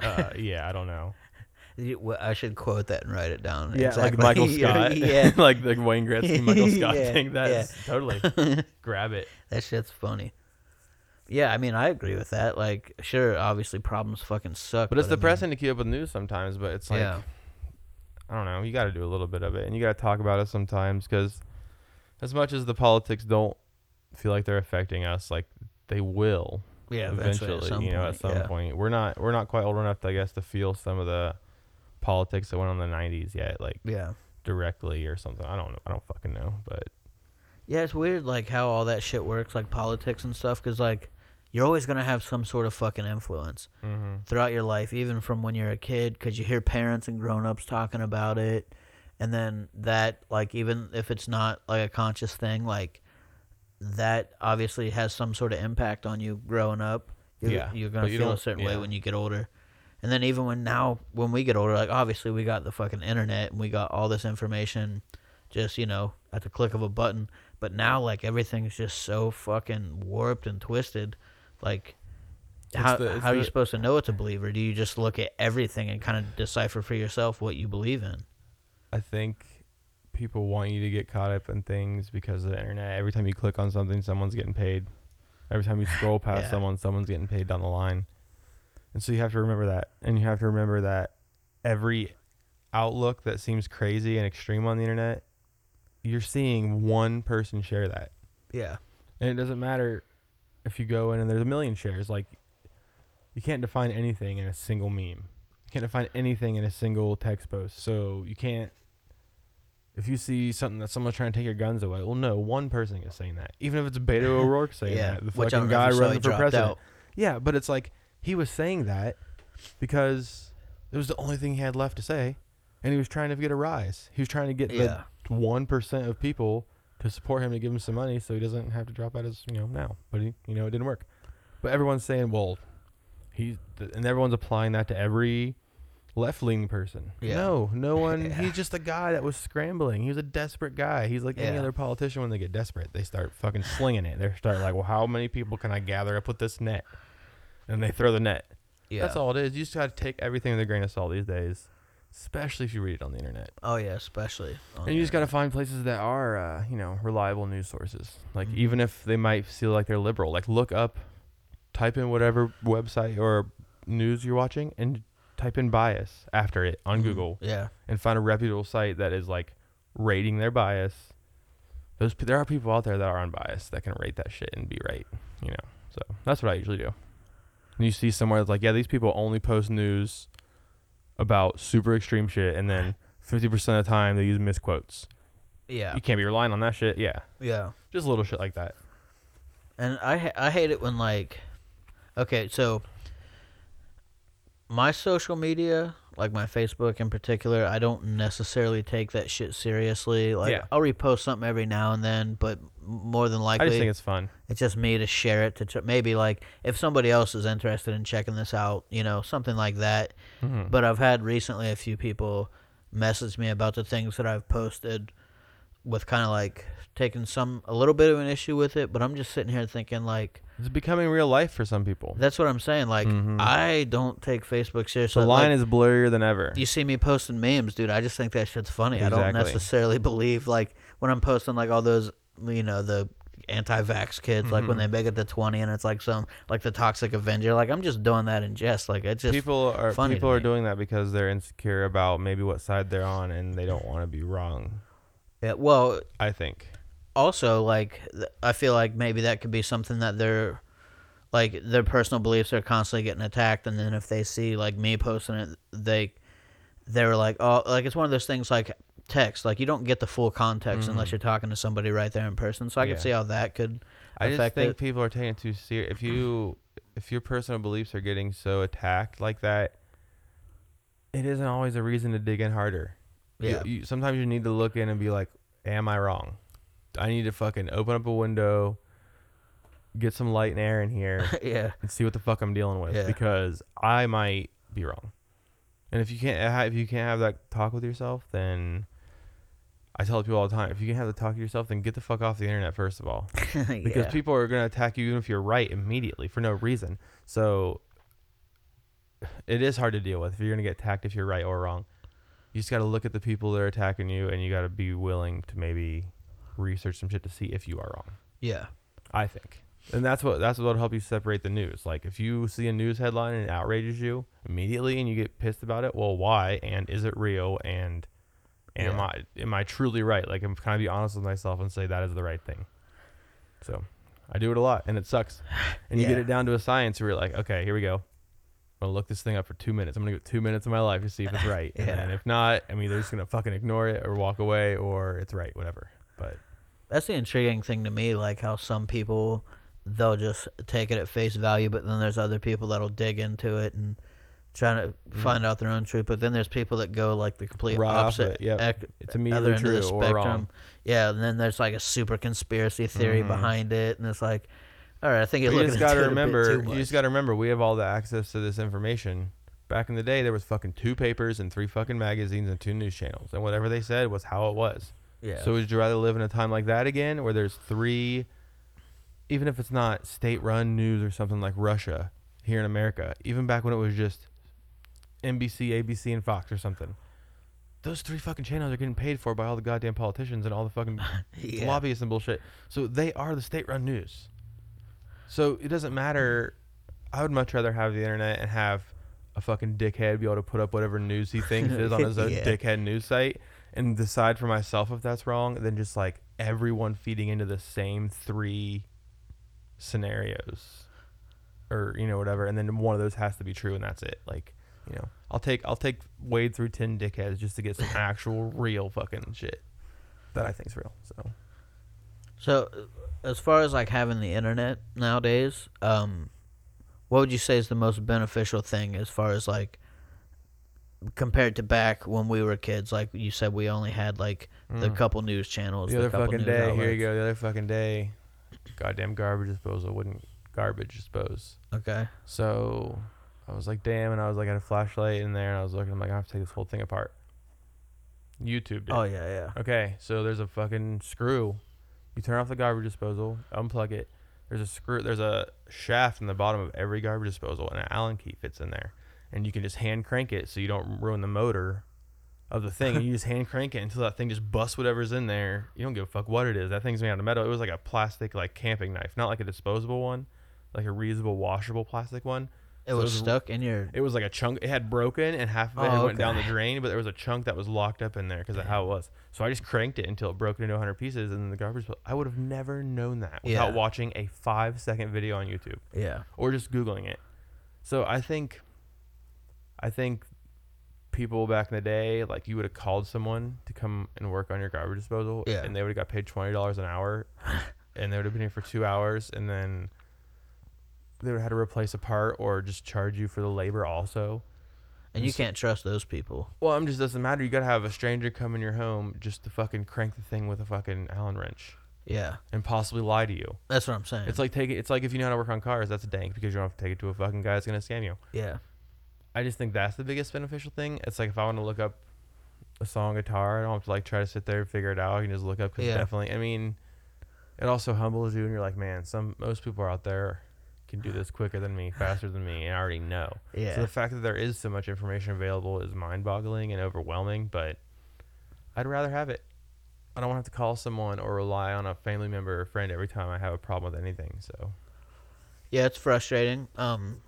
Uh, yeah, I don't know. I should quote that and write it down. Yeah, exactly. like Michael Scott. yeah, like the Wayne Gretzky, Michael Scott Yeah, thing. That's totally grab it. that shit's funny. Yeah, I mean, I agree with that. Like, sure, obviously, problems fucking suck. But it's I mean, depressing to keep up with news sometimes. But it's like, yeah, I don't know. You got to do a little bit of it, and you got to talk about it sometimes because, as much as the politics don't feel like they're affecting us, like they will yeah. eventually. Eventually, at some you know, point, at some yeah. point, we're not we're not quite old enough, I guess, to feel some of the politics that went on in the '90s yet, like Yeah, directly or something. I don't know. I don't fucking know, but yeah. It's weird, like how all that shit works, like politics and stuff. Because like, you're always gonna have some sort of fucking influence mm-hmm. throughout your life, even from when you're a kid, because you hear parents and grown-ups talking about it, and then that, like, even if it's not like a conscious thing, like that obviously has some sort of impact on you growing up. You're, Yeah, you're gonna you feel a certain way when you get older, and then even when now when we get older, like obviously we got the fucking internet and we got all this information, just you know at the click of a button. But now like everything's just so fucking warped and twisted, like It's how the- it's how are you the- supposed to know what to believe, or do you just look at everything and kind of decipher for yourself what you believe in? I think people want you to get caught up in things because of the internet. Every time you click on something, someone's getting paid. Every time you scroll past Yeah. someone, someone's getting paid down the line. And so you have to remember that. And you have to remember that every outlook that seems crazy and extreme on the internet, you're seeing one person share that. Yeah, And it doesn't matter if you go in and there's a million shares. Like, you can't define anything in a single meme. You can't define anything in a single text post. So you can't. if you see something that someone's trying to take your guns away, well, no, one person is saying that. Even if it's Beto O'Rourke saying yeah, that, the which fucking don't know if guy running for president. out. Yeah, but it's like he was saying that because it was the only thing he had left to say, and he was trying to get a rise. He was trying to get Yeah, the one percent of people to support him to give him some money, so he doesn't have to drop out as you know now. But he, you know, it didn't work. But everyone's saying, well, he's and everyone's applying that to every left leaning person. Yeah. No, no one. Yeah. He's just a guy that was scrambling. He was a desperate guy. He's like any other politician when they get desperate. They start fucking slinging it. They start like, well, how many people can I gather up with this net? And they throw the net. yeah. That's all it is. You just got to take everything with a grain of salt these days, especially if you read it on the internet. Oh yeah, especially. And you just got to find places that are, uh, you know, reliable news sources. Like Mhm. even if they might feel like they're liberal, like look up, type in whatever website or news you're watching, and type in bias after it on Mhm. Google, Yeah, and find a reputable site that is like rating their bias. Those there are people out there that are unbiased that can rate that shit and be right. You know, so that's what I usually do. And you see somewhere that's like, yeah, these people only post news about super extreme shit, and then fifty percent of the time they use misquotes. yeah, You can't be relying on that shit. Yeah, yeah. just little shit like that. And I ha- I hate it when like, okay, so my social media, like my Facebook in particular, I don't necessarily take that shit seriously. Like Yeah. I'll repost something every now and then, but more than likely, I just think it's fun. it's just me to share it to tr- maybe like if somebody else is interested in checking this out, you know, something like that. Mhm. But I've had recently a few people message me about the things that I've posted with kind of like taking some a little bit of an issue with it, but I'm just sitting here thinking like it's becoming real life for some people. that's what I'm saying. Like Mhm. I don't take Facebook seriously. The line Like, is blurrier than ever. you see me posting memes, dude. I just think that shit's funny. I don't Exactly. necessarily believe like when I'm posting like all those, you know, the anti-vax kids, like when Mhm. they make it to 20 and it's like some like the toxic Avenger. Like I'm just doing that in jest. Like it's just people are funny to people are me. doing that because they're insecure about maybe what side they're on and they don't want to be wrong. yeah. Well, I think. Also like I feel like maybe that could be something that they're like their personal beliefs are constantly getting attacked, and then if they see like me posting it, they they're like oh like it's one of those things like text like you don't get the full context unless Mhm. you're talking to somebody right there in person. So I Yeah. can see how that could I just think it. people are taking it too serious. If you if your personal beliefs are getting so attacked like that, it isn't always a reason to dig in harder. You- yeah you, sometimes you need to look in and be like, "Am I wrong? I need to fucking open up a window, get some light and air in here, yeah and see what the fuck I'm dealing with Yeah. because I might be wrong. And if you can't ha- if you can't have that talk with yourself, then I tell people all the time, if you can't have the talk with yourself, then get the fuck off the internet first of all, because yeah. people are gonna attack you even if you're right immediately for no reason. So it is hard to deal with if you're gonna get attacked if you're right or wrong. You just got to look at the people that are attacking you, and you got to be willing to maybe research some shit to see if you are wrong. yeah I think. And that's what that's what'll help you separate the news. Like if you see a news headline and it outrages you immediately and you get pissed about it, well why? And is it real? And am Yeah. I am I truly right? Like I'm kind of be honest with myself and say that is the right thing. So I do it a lot and it sucks. And you get it down to a science where you're like, okay, here we go. I'm gonna look this thing up for two minutes. I'm gonna give it two minutes of my life to see if it's right. And Yeah. then if not, I'm either just gonna fucking ignore it or walk away or it's right, whatever. But That's the intriguing thing to me, like how some people they'll just take it at face value, but then there's other people that'll dig into it and try to Mhm. find out their own truth. But then there's people that go like the complete Right opposite, it, yep. ec- it's other immediately end of the spectrum. Yeah, and then there's like a super conspiracy theory Mhm. behind it, and it's like, all right, I think you just got to into it a bit remember. You just got to remember. We have all the access to this information. Back in the day, there was fucking two papers and three fucking magazines and two news channels, and whatever they said was how it was. Yeah. So would you rather live in a time like that again, where there's three, even if it's not state-run news or something like Russia here in America, even back when it was just NBC, ABC, and Fox or something. Those three fucking channels are getting paid for by all the goddamn politicians and all the fucking yeah. lobbyists and bullshit. So they are the state-run news. So it doesn't matter. I would much rather have the internet and have a fucking dickhead be able to put up whatever news he thinks is on his own Yeah. dickhead news site and decide for myself if that's wrong than just like everyone feeding into the same three scenarios or you know whatever and then one of those has to be true and that's it like you know i'll take i'll take wade through 10 dickheads just to get some actual real fucking shit that I think's real. So So, uh, as far as like having the internet nowadays, um, what would you say is the most beneficial thing as far as like compared to back when we were kids? Like you said, we only had like the Mm. couple news channels. the other couple fucking news day, here you go. The other fucking day, goddamn garbage disposal wouldn't garbage dispose. Okay. So I was like, damn, and I was like, I had a flashlight in there, and I was looking. I'm like, I have to take this whole thing apart. YouTube. Did. Oh yeah, yeah. Okay, so there's a fucking screw. You turn off the garbage disposal, unplug it. There's a screw. There's a shaft in the bottom of every garbage disposal, and an Allen key fits in there. And you can just hand crank it, so you don't ruin the motor of the thing. and you just hand crank it until that thing just busts whatever's in there. You don't give a fuck what it is. That thing's made out of metal. It was like a plastic, like camping knife, not like a disposable one, like a reusable, washable plastic one. It So was it was- stuck in your. It was like a chunk. It had broken, and half of it Oh, had went down the drain, but there was a chunk that was locked up in there because of how it was. So I just cranked it until it broke into 100 pieces, and then the garbage. I would have never known that without Yeah. watching a five second video on YouTube Yeah. or just googling it. So I think, I think people back in the day, like you would have called someone to come and work on your garbage disposal, Yeah. and they would have got paid twenty dollars an hour, and they would have been here for two hours, and then they would have had to replace a part or just charge you for the labor also. And you can't trust those people. Well, I'm just doesn't matter. You gotta have a stranger come in your home just to fucking crank the thing with a fucking Allen wrench Yeah. and possibly lie to you. That's what I'm saying. It's like take it. It's like if you know how to work on cars, that's a dank because you don't have to take it to a fucking guy that's gonna scam you. yeah. I just think that's the biggest beneficial thing. It's like if I want to look up a song guitar, I don't have to like try to sit there and figure it out. I can just look up because Yeah. definitely. I mean, it also humbles you, and you're like, man, some most people out there can do this quicker than me, faster than me, and I already know. Yeah. So the fact that there is so much information available is mind-boggling and overwhelming, but I'd rather have it. I don't want to have to call someone or rely on a family member or friend every time I have a problem with anything. So Yeah, it's frustrating. Um,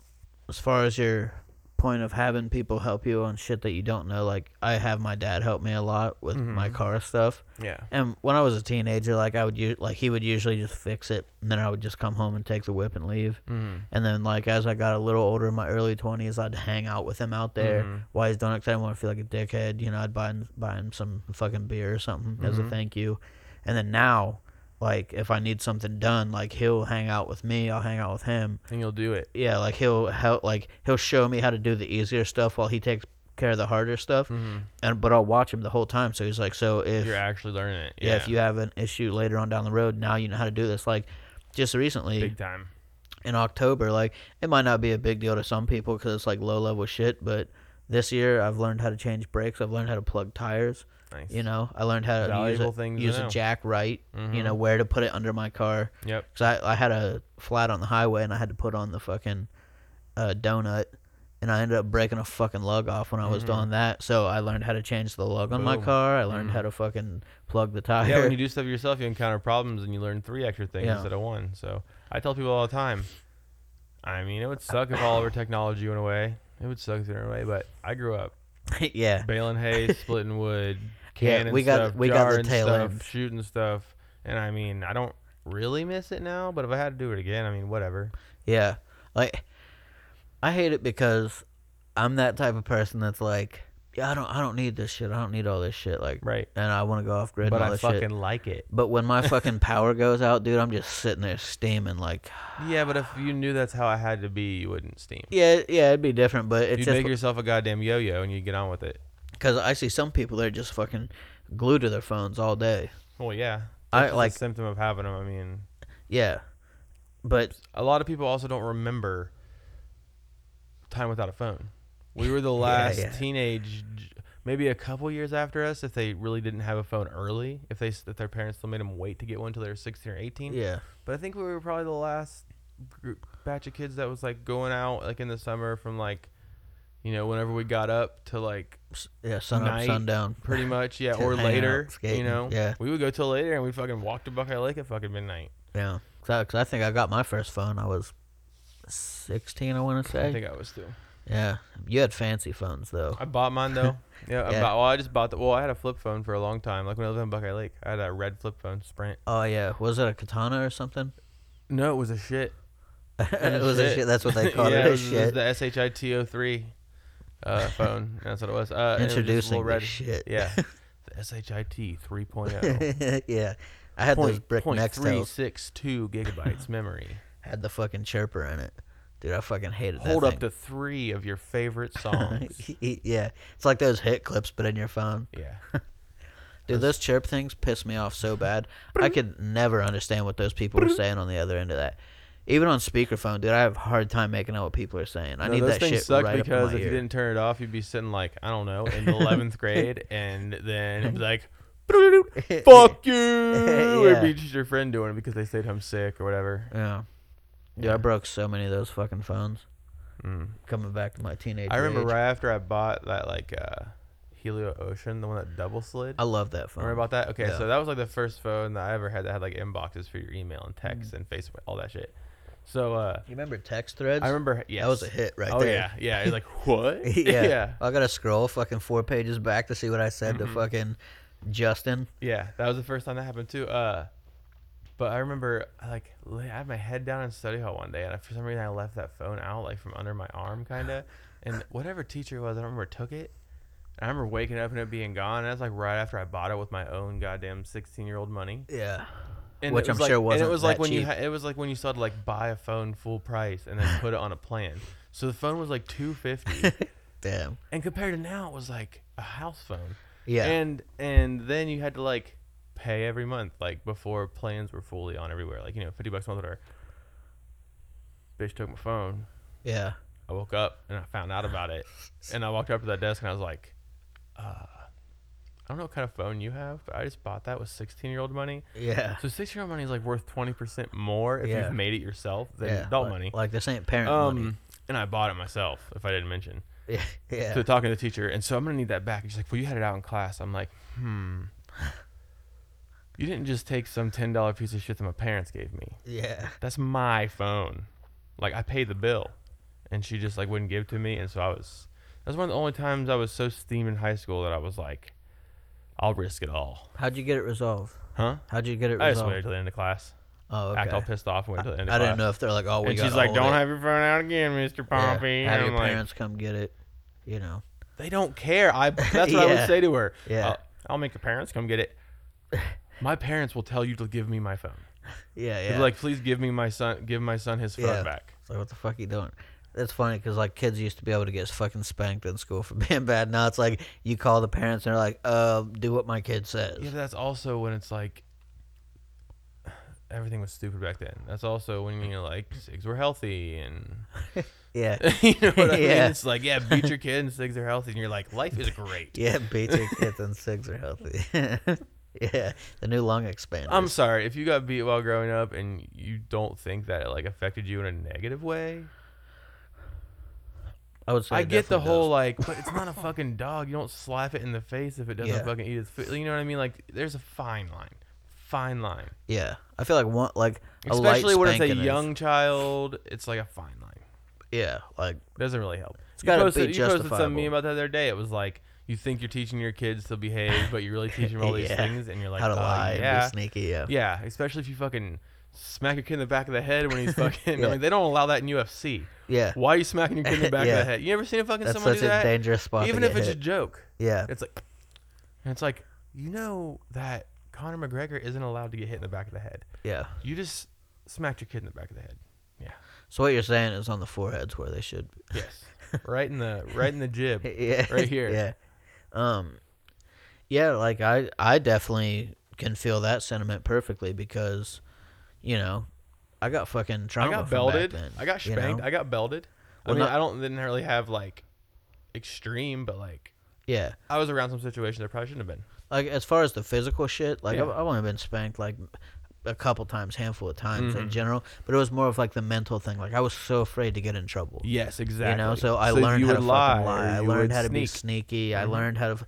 as far as your point of having people help you on shit that you don't know, like I have my dad help me a lot with my Mhm. car stuff. yeah, And when I was a teenager, like I would u- like he would usually just fix it, and then I would just come home and take the whip and leave. mm-hmm. And then like as I got a little older, in my early twenties, I'd hang out with him out there Mhm. while he's doing it. 'cause I didn't want to feel like a dickhead. You know, I'd buy him, buy him some fucking beer or something as a Mhm. thank you. And then now, like if I need something done, like he'll hang out with me, I'll hang out with him. and you'll do it. Yeah, like he'll help, like he'll show me how to do the easier stuff while he takes care of the harder stuff. Mm-hmm. And but I'll watch him the whole time. So he's like, so if You're actually learning it. yeah, if you have an issue later on down the road, now you know how to do this. Like just recently big time. in October, like it might not be a big deal to some people because it's like low level shit, but this year I've learned how to change brakes. I've learned how to plug tires. Nice. You know, I learned how to use, a, things to a jack right. You Mhm. know where to put it under my car. Yep. Cause I, I had a flat on the highway and I had to put on the fucking uh, donut, and I ended up breaking a fucking lug off when I was Mhm. doing that. So I learned how to change the lug on my car. I learned Mhm. how to fucking plug the tire. Yeah, when you do stuff yourself, you encounter problems and you learn three extra things Yeah. instead of one. So I tell people all the time. I mean, it would suck if all of our technology went away. It would suck if it went away, but I grew up yeah, baling hay, splitting wood, Yeah, we got- stuff, we got the tail stuff, end. shooting stuff, and I mean, I don't really miss it now. But if I had to do it again, I mean, whatever. Yeah. Like I hate it because I'm that type of person that's like, yeah, I don't I don't need this shit. I don't need all this shit like Right. and I want to go off grid But and all I fucking shit. like it. But when my fucking power goes out, dude, I'm just sitting there steaming like Yeah, but if you knew that's how I had to be, you wouldn't steam. Yeah, yeah, it'd be different, but it's You'd just make yourself a goddamn yo-yo and you get on with it. Cuz I see some people they're just fucking glued to their phones all day. Well, yeah. I, That's just like- a symptom of having them. I mean, Yeah. But a lot of people also don't remember time without a phone. We were the Yeah, last yeah. teenage, maybe a couple years after us, if they really didn't have a phone early, if they if their parents still made them wait to get one until they were sixteen or eighteen. yeah. But I think we were probably the last group, batch of kids that was like going out like in the summer from like, you know, whenever we got up to like Yeah, sun up, sundown. pretty much yeah, or hang out, later. you know, yeah. we would go till later and we fucking walk to Buckeye Lake at fucking midnight. Yeah. Cuz I, 'cause I think I got my first phone I was 16, I want to say. I think I was too. yeah. You had fancy phones though. I bought mine though. Yeah, I bought, well, I just bought the. Well, I had a flip phone for a long time. Like when I lived in Buckeye Lake, I had a red flip phone, Sprint. Oh yeah, was it a katana or something? No, it was a shit. it was a shit. That's what they called yeah, it. it was, shit. it was the SHIT 03 uh, phone. That's what it was. Uh, and it was Introducing red. shit. Yeah, The SHIT 3.0. yeah, I had those Point- brick point Nextels. 362 gigabytes memory. Had the fucking chirper in it, dude. I fucking hated Hold up to three of your favorite songs. yeah, it's like those hit clips, but in your phone. yeah. Dude, those chirp things piss me off so bad. I could never understand what those people were saying on the other end of that. Even on speakerphone, dude, I have a hard time making out what people are saying. I No, need those that things shit suck right because up in my if you ear. didn't turn it off, you'd be sitting like I don't know in eleventh grade, and then it'd be like, "Fuck you!" Yeah. It'd be just your friend doing it because they stayed home sick or whatever. Yeah. Dude, I broke so many of those fucking phones Mm. coming back to my teenage I remember age. right after I bought that like uh, Helio Ocean, the one that double slid. I love that phone. Remember about that? Okay, Yeah. so that was like the first phone that I ever had that had like inboxes for your email and text Mm. and Facebook, all that shit. So uh, You remember text threads? I remember, Yeah, That was a hit right oh there. Oh yeah, yeah. You're like, what? yeah. yeah, I gotta scroll fucking four pages back to see what I said Mhm. to fucking Justin. Yeah, that was the first time that happened too. Uh, but I remember I like I had my head down in study hall one day, and for some reason I left that phone out like from under my arm, kind of. and whatever teacher it was, I don't remember took it. I remember waking up and it being gone. And that's like right after I bought it with my own goddamn sixteen year old money. Yeah. And Which it was I'm like, sure wasn't it was like when you cheap. ha- it was like when you had to like buy a phone full price and then put it on a plan. So the phone was like two fifty, Damn. and compared to now, it was like a house phone. Yeah. And and then you had to like pay every month, like before plans were fully on everywhere. Like, you know, fifty bucks a month or bitch took my phone. yeah. I woke up and I found out about it. And I walked up to that desk and I was like, uh, I don't know what kind of phone you have, but I just bought that with sixteen year old money. Yeah. So sixteen year old money is like worth twenty percent more if Yeah. you've made it yourself than yeah. adult like, money. Like this ain't parent Um money. and I bought it myself, if I didn't mention. Yeah. Yeah. So talking to the teacher, and so I'm gonna need that back. And she's like, "Well, you had it out in class." I'm like, "Hmm." You didn't just take some ten dollar piece of shit that my parents gave me. yeah. That's my phone. Like I paid the bill, and she just like wouldn't give it to me. And so I was. That's one of the only times I was so steamed in high school that I was like, "I'll risk it all." How'd you get it resolved? Huh? How'd you get it resolved? I just waited till the end of class. oh, okay. Act all pissed off and wait till the end of I class. didn't know if they're like, oh, we and got she's like, "Don't have your phone out again, Mister Pompey." Have and your I'm like, parents come get it. You know. They don't care. I that's what I Yeah. would say to her. Yeah. I'll, I'll make the parents come get it. My parents will tell you to give me my phone. Yeah. They'll Yeah. be like, please give me my son, give my son his phone Yeah. back. It's like, what the fuck you doing? That's funny because like kids used to be able to get fucking spanked in school for being bad. Now it's like you call the parents and they're like, "Uh, do what my kid says." Yeah, but that's also when it's like everything was stupid back then. That's also when you know, like cigs were healthy and Yeah, you know what I mean. It's like yeah, beat your kid and cigs are healthy, and you're like, life is great. yeah. Beat your kids and cigs are healthy. yeah, the new lung expander. I'm sorry if you got beat while growing up and you don't think that it like affected you in a negative way. I would say I it get the definitely whole does. like, but it's not a fucking dog. You don't slap it in the face if it doesn't Yeah. fucking eat its food. You know what I mean? Like, there's a fine line, fine line. Yeah, I feel like one like a light Especially when it's a spanking is- young child, it's like a fine line. Yeah, like It doesn't really help. It's you gotta posted, be you posted some justifiable. meme about that the other day. It was like you think you're teaching your kids to behave, but you're really teaching them all these Yeah. things, and you're like, how to "Uh, lie yeah, and be sneaky. Yeah, yeah. Especially if you fucking smack your kid in the back of the head when he's fucking. Yeah. I mean, they don't allow that in UFC. Yeah. Why are you smacking your kid in the back of the head? You ever seen a fucking That's someone such do a that? dangerous spot. to Even get if it's hit. a joke. yeah, It's like, and it's like, you know that Conor McGregor isn't allowed to get hit in the back of the head. yeah. You just smacked your kid in the back of the head. Yeah. So what you're saying is on the foreheads where they should. be. Yes, right in the right in the jib. yeah, Right here. Yeah, um, yeah. Like I, I definitely can feel that sentiment perfectly because, you know, I got fucking trauma. I got belted. Then, I got you spanked. know? I got belted. I mean, not- I don't didn't really have like extreme, but like Yeah, I was around some situations that probably shouldn't have been. like as far as the physical shit, like Yeah. I've, I've only been spanked like a couple times, handful of times in Mhm. general. But it was more of like the mental thing. Like I was so afraid to get in trouble. Yes, exactly. You know, so I you learned how to lie, lie. I learned would how to be sneaky. I Mhm. learned how to,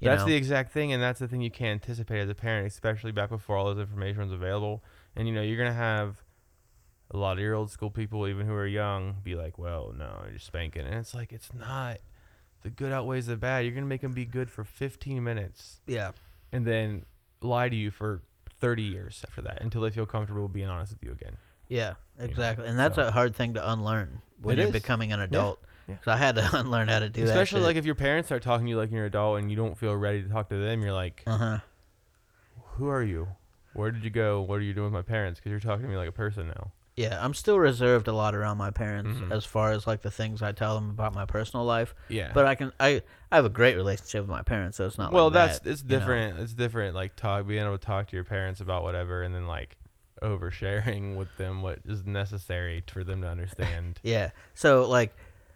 you know that's know, the exact thing, and that's the thing you can't anticipate as a parent, especially back before all this information was available. And you know, you're gonna have a lot of your old school people, even who are young, be like, "Well, no, you're spanking," and it's like it's not. The good outweighs the bad. You're gonna make them be good for 15 minutes, yeah, and then lie to you for 30 years after that until they feel comfortable being honest with you again. yeah, exactly. And that's so- a hard thing to unlearn when It you're is. becoming an adult. Yeah. So I had to unlearn how to do Especially that. Especially like if your parents start talking to you like you're an adult and you don't feel ready to talk to them, you're like, uh huh. who are you? Where did you go? What are you doing with my parents? Because you're talking to me like a person now. Yeah, I'm still reserved a lot around my parents Mhm. as far as like the things I tell them about my personal life. Yeah. But I can I I have a great relationship with my parents, so it's not. well, like that's that, it's you know? different. It's different. Like talk, being able to talk to your parents about whatever, and then like oversharing with them what is necessary for them to understand. Yeah. So like,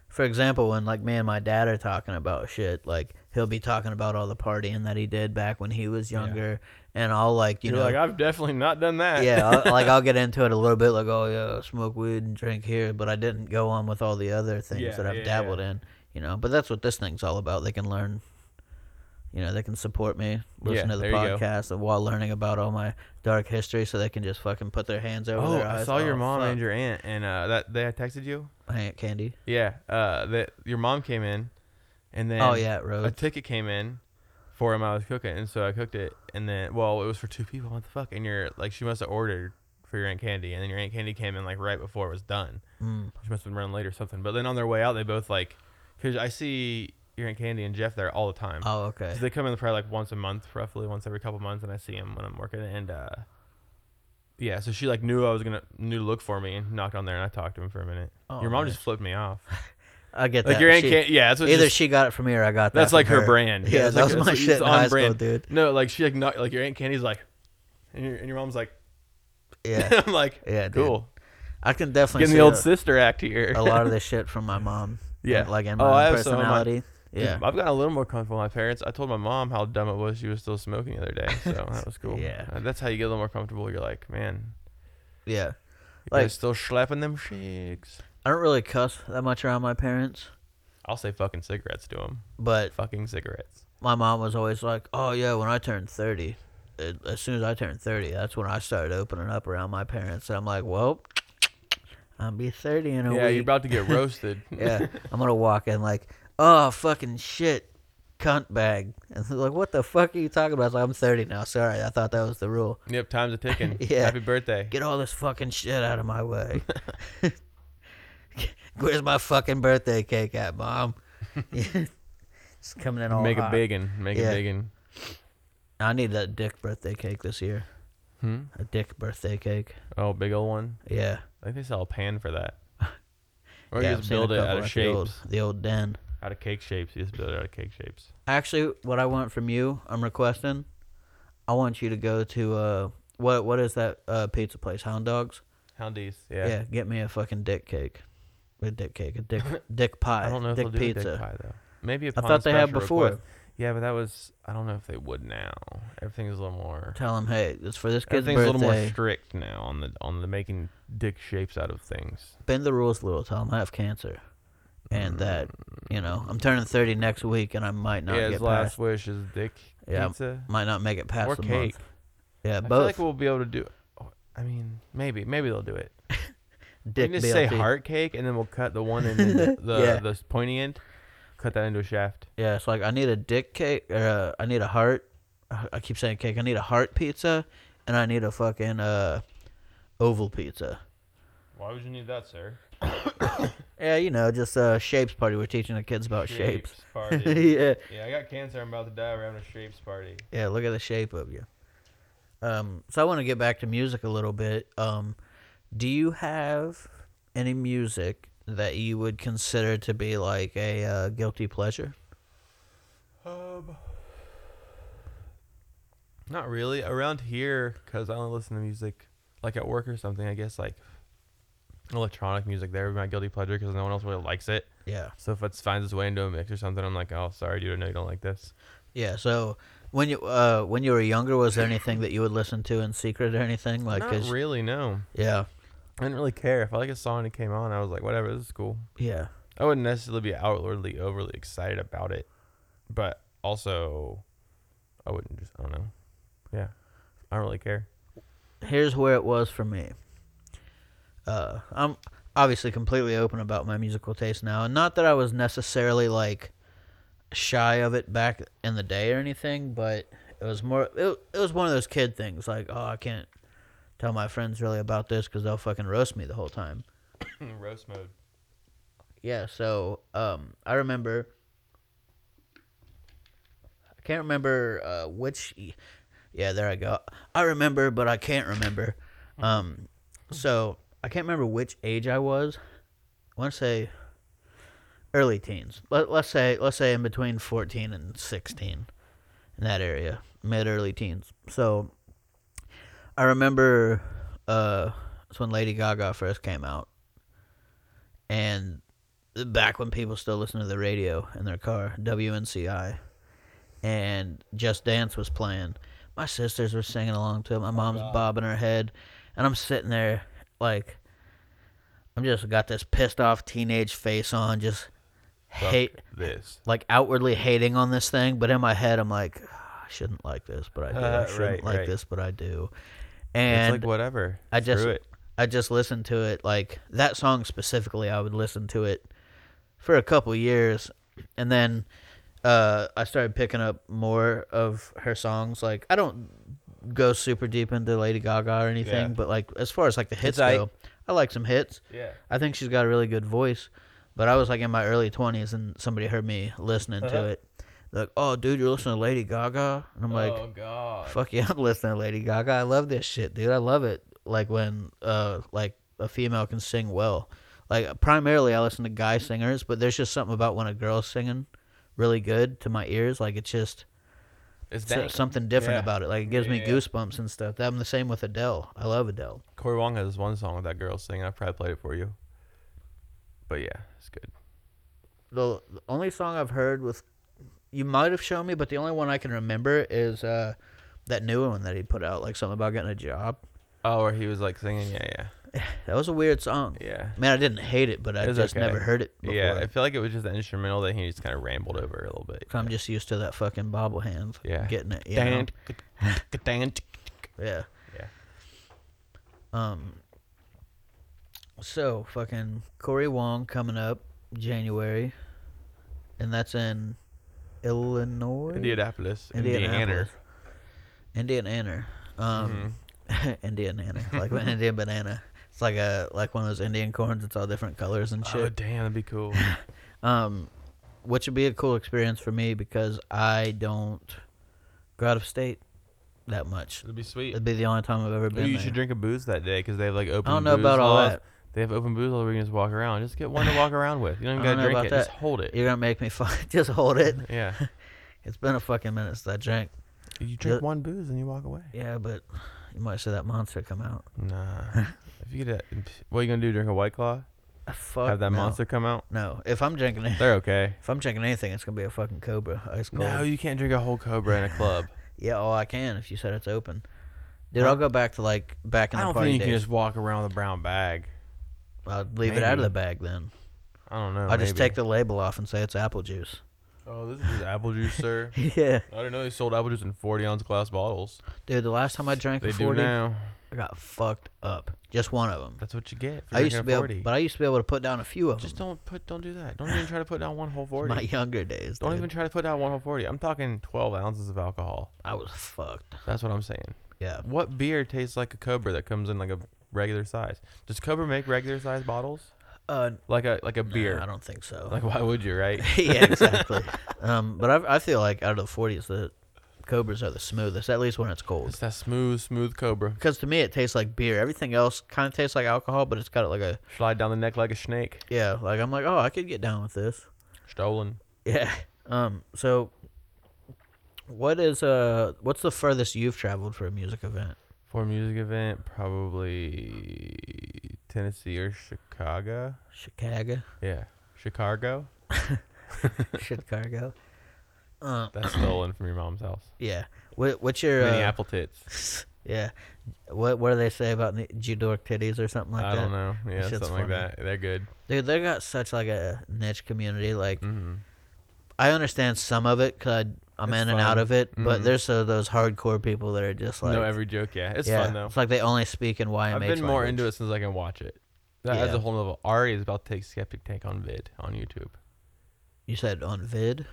for example, when like me and my dad are talking about shit, like he'll be talking about all the partying that he did back when he was Yeah. younger, and I'll like you You are know like, I've definitely not done that. yeah, I'll, like I'll get into it a little bit, like oh yeah, smoke weed and drink here, but I didn't go on with all the other things Yeah, that I've yeah, dabbled yeah. in, you know. But that's what this thing's all about. They can learn, you know, they can support me, listen Yeah, to the there you go. podcast while learning about all my dark history, so they can just fucking put their hands over Oh, their eyes. I saw your Oh, mom fuck. and your aunt, and uh, that they texted you. Aunt Candy. Yeah. Uh, that your mom came in, and then oh yeah, a ticket came in for him. I was cooking, and so I cooked it, and then well, it was for two people. What the fuck? And you're like, she must have ordered for your aunt Candy, and then your aunt Candy came in like right before it was done. Mm. She must have been running late or something. But then on their way out, they both like, cause I see your aunt Candy and Jeff there all the time. Oh okay. 'Cause they come in probably like once a month, roughly once every couple months, and I see them when I'm working. And uh, yeah, so she like knew I was gonna knew to look for me and knocked on there, and I talked to him for a minute. Oh, your mom just flipped me off. I get Like that. your aunt She- can't. Yeah, that's what Either just- she got it from me or I got that. That's like her her. brand. Yeah, it's that like- was my shit it's in on high school, brand. dude. No, like she like not like your aunt Candy's like, and your and your mom's like, Yeah, I'm like, yeah, dude. cool. I can definitely Getting see the old a, sister act here. a lot of this shit from my mom. Yeah. and, like in Oh, my I own have some my- personality. Yeah, I've gotten a little more comfortable with my parents. I told my mom how dumb it was she was still smoking the other day, so that was cool. Yeah. Uh, that's how you get a little more comfortable. You're like, man, yeah. you Like- still slapping them shakes. I don't really cuss that much around my parents, I'll say fucking cigarettes to them. but Fucking cigarettes. my mom was always like, "Oh yeah, when I turned 30, it, as soon as I turned 30, that's when I started opening up around my parents." And I'm like, "Well, I'll be 30 in a week. yeah, week." you're about to get roasted. yeah, I'm gonna walk in like, "Oh fucking shit, cunt bag," and they're like, "What the fuck are you talking about?" I was like, "I'm 30 now. Sorry, I thought that was the rule. yep, time's a ticking. Yeah. Happy birthday. Get all this fucking shit out of my way." Where's my fucking birthday cake at, mom? It's coming in all Make hot. it big and make Yeah. it big and. I need a dick birthday cake this year. Hmm? A dick birthday cake. Oh, big old one. Yeah. I think they sell a pan for that. Or yeah, you I've just seen a build it couple out of at the old, shapes. the old den. Out of cake shapes. You just build it out of cake shapes. Actually, what I want from you, I'm requesting. I want you to go to uh, what what is that uh pizza place? Hound Dogs. Houndies. Yeah. Yeah. get me a fucking dick cake. A dick cake. A dick dick pie. I don't know if dick they'll do a pizza. dick pie though. Maybe I thought they had before. request. Yeah, but that was I don't know if they would now. Everything's a little more. Tell them, hey, it's for this kid's Everything's a little more strict now on the on the making dick shapes out of things. Bend the rules a little. Tell them I have cancer, and mm. that you know I'm turning 30 next week, and I might not yeah, get his past. last wish is dick Yeah, pizza might not make it past or the cake. month. Yeah, I both. feel like we'll be able to do. oh, I mean, maybe maybe they'll do it. dick we can just say BLT. heart cake, and then we'll cut the one in the the, Yeah. the pointy end, cut that into a shaft. Yeah, it's like I need a dick cake, or uh, I need a heart. I keep saying cake. I need a heart pizza, and I need a fucking uh, oval pizza. Why would you need that, sir? Yeah, you know, just uh, shapes party. We're teaching the kids about shapes. party. yeah, yeah, I got cancer. I'm about to die. We're having a shapes party. yeah. Look at the shape of you. Um, so I want to get back to music a little bit. Um, do you have any music that you would consider to be like a uh, guilty pleasure? Um, not really. Around here, because I only listen to music like at work or something. I guess like electronic music. There would be my guilty pleasure because no one else really likes it. Yeah. So if it finds its way into a mix or something, I'm like, oh, sorry, dude. I know you don't like this. Yeah. So when you uh when you were younger, was there anything that you would listen to in secret or anything like? Not really. No, yeah. I didn't really care. If I like a song and it came on, I was like, whatever, this is cool. Yeah. I wouldn't necessarily be outwardly overly excited about it, but also, I wouldn't just. I don't know. Yeah, I don't really care. Here's where it was for me. Uh, I'm obviously completely open about my musical taste now, and not that I was necessarily like shy of it back in the day or anything, but it was more. It, it was one of those kid things, like, oh, I can't tell my friends really about this because they'll fucking roast me the whole time. Roast mode. yeah, so um, I remember. I can't remember uh, which. Yeah, there I go. I remember, but I can't remember. Um, so I can't remember which age I was. I want to say early teens. Let, let's say let's say in between fourteen and sixteen, in that area, mid early teens. So I remember uh, it's when Lady Gaga first came out, and back when people still listened to the radio in their car, WNCI, and Just Dance was playing. My sisters were singing along to it. My mom's bobbing her head, and I'm sitting there like I'm just got this pissed off teenage face on, just Fuck hate, this. like outwardly hating on this thing, but in my head I'm like, "Ah, I shouldn't like this, but I do. I Uh, shouldn't right, like right. this, but I do. It's And like whatever. I just Screw it. I just listened to it like that song specifically. I would listen to it for a couple years, and then uh, I started picking up more of her songs. Like I don't go super deep into Lady Gaga or anything, Yeah. but like as far as like the hits It's go, I like some hits. Yeah. I think she's got a really good voice. But I was like in my early twenties, and somebody heard me listening Uh-huh. to it. Like, "Oh, dude, you're listening to Lady Gaga," and I'm like, oh god. Fuck yeah, I'm listening to Lady Gaga. I love this shit, dude. I love it. Like when uh like a female can sing well. Like primarily I listen to guy singers, but there's just something about when a girl's singing really good to my ears. Like it's just It's so- something different Yeah. about it. Like it gives me Yeah. goosebumps and stuff. I'm the same with Adele. I love Adele. Corey Wong has one song with that girl singing. I've probably played it for you. But yeah, it's good. The, the only song I've heard with you might have shown me, but the only one I can remember is uh that new one that he put out, like something about getting a job. Oh, where he was like singing, yeah, yeah. That was a weird song. yeah. Man, I didn't hate it, but I It was just okay. never heard it before. Yeah, I feel like it was just the instrumental that he just kind of rambled over a little bit. I'm just used to that fucking bobble hand. Yeah. Getting it. You know? Yeah. Yeah. Um. So fucking Corey Wong coming up January, and that's in Illinois. Indianapolis, Indiana. Indiana. Um. Indiana. Like an Indian banana. It's like a like one of those Indian corns. It's all different colors and shit. Oh damn, that'd be cool. Um, which would be a cool experience for me because I don't go out of state that much. It'd be sweet. It'd be the only time I've ever Ooh, been you there. should drink a booze that day because they have like open. I don't know about all that. They have open booze all where you can just walk around. Just get one to walk around with. You don't I even don't gotta know drink about it. Just that. hold it. You're gonna make me fuck. Just hold it. Yeah. It's been a fucking minute since I drank. You drink Ju- one booze and you walk away. Yeah, but you might see that monster come out. Nah. if you get a, what are you gonna do? Drink a white claw? Ah, Fuck. have that no. monster come out? No, if I'm drinking, it, They're okay. if I'm drinking anything, it's gonna be a fucking Cobra ice cold. No, you can't drink a whole cobra in a club. Yeah, oh, I can if you said it's open. Dude, I'll go back to like back in I the don't party think you can days. just walk around with a brown bag. I'll leave it out of the bag then. I don't know. I'll just maybe. take the label off and say it's apple juice. Oh, this is apple juice, sir. yeah, I didn't know they sold apple juice in 40 ounce glass bottles. dude. The last time I drank They a do forty, now. I got fucked up. Just one of them. That's what you get. For I used to be able, 40. but I used to be able to put down a few of them. Just them. don't put, don't do that. Don't even try to put down one whole 40. My younger days. Don't dude. even try to put down one whole 40. I'm talking 12 ounces of alcohol. I was fucked. That's what I'm saying. Yeah. What beer tastes like a Cobra that comes in like a regular size? Does Cobra make regular size bottles? Uh, Like a like a beer? I don't think so. Like why would you, right? yeah, exactly. um, but I, I feel like out of the forties, the Cobras are the smoothest. At least when it's cold. It's that smooth, smooth Cobra. Because to me, it tastes like beer. Everything else kind of tastes like alcohol, but it's got like a Slide down the neck like a snake. yeah. Like I'm like, oh, I could get down with this. Stolen. Yeah. Um. So, what is uh? What's the furthest you've traveled for a music event? For a music event, probably Tennessee or Chicago. Chicago. Yeah, Chicago. Chicago. Uh, That's stolen from your mom's house. yeah. What, what's your Mini uh, apple tits. yeah? What what do they say about the Judork titties or something like I that? I don't know. Yeah, something like that. They're good. Dude, they got such like a niche community. Like hmm I understand some of it because I'm It's in and out fun. of it, but Mhm. there's uh, those hardcore people that are just like know every joke. Yeah, it's yeah, fun though. It's like they only speak in YMH. I've been more language. into it since I can watch it. That adds Yeah. a whole level. Ari is about to take Skeptic Tank on vid on YouTube You said on vid,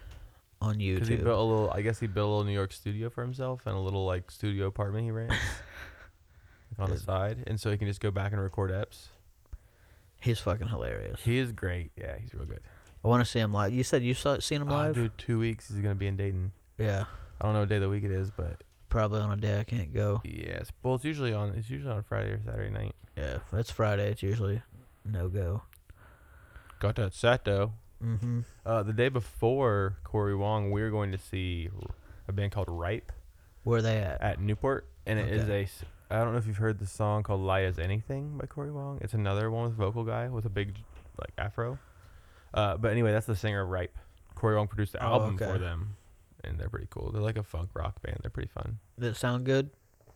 on because he YouTube. built a little. I guess he built a little New York studio for himself and a little like studio apartment he rents on the side, and so he can just go back and record eps. He's fucking hilarious. He is great. Yeah, he's real good. I want to see him live. You said you saw seen him Oh, live? dude, two weeks. He's gonna be in Dayton. Yeah, I don't know what day of the week it is, but probably on a day I can't go. yes. Well, it's usually on. It's usually on Friday or Saturday night. Yeah, if it's Friday. It's usually no go. Got that set though. Mm-hmm. Uh, the day before Corey Wong, we are going to see a band called Ripe Where they at? at Newport, and it is a. I don't know if you've heard the song called "Lie as Anything" by Corey Wong. It's another one with vocal guy with a big like afro. Uh, but anyway, that's the singer of Ripe. Corey Wong produced the Oh, album okay. for them, and they're pretty cool. They're like a funk rock band. They're pretty fun. Did it sound good?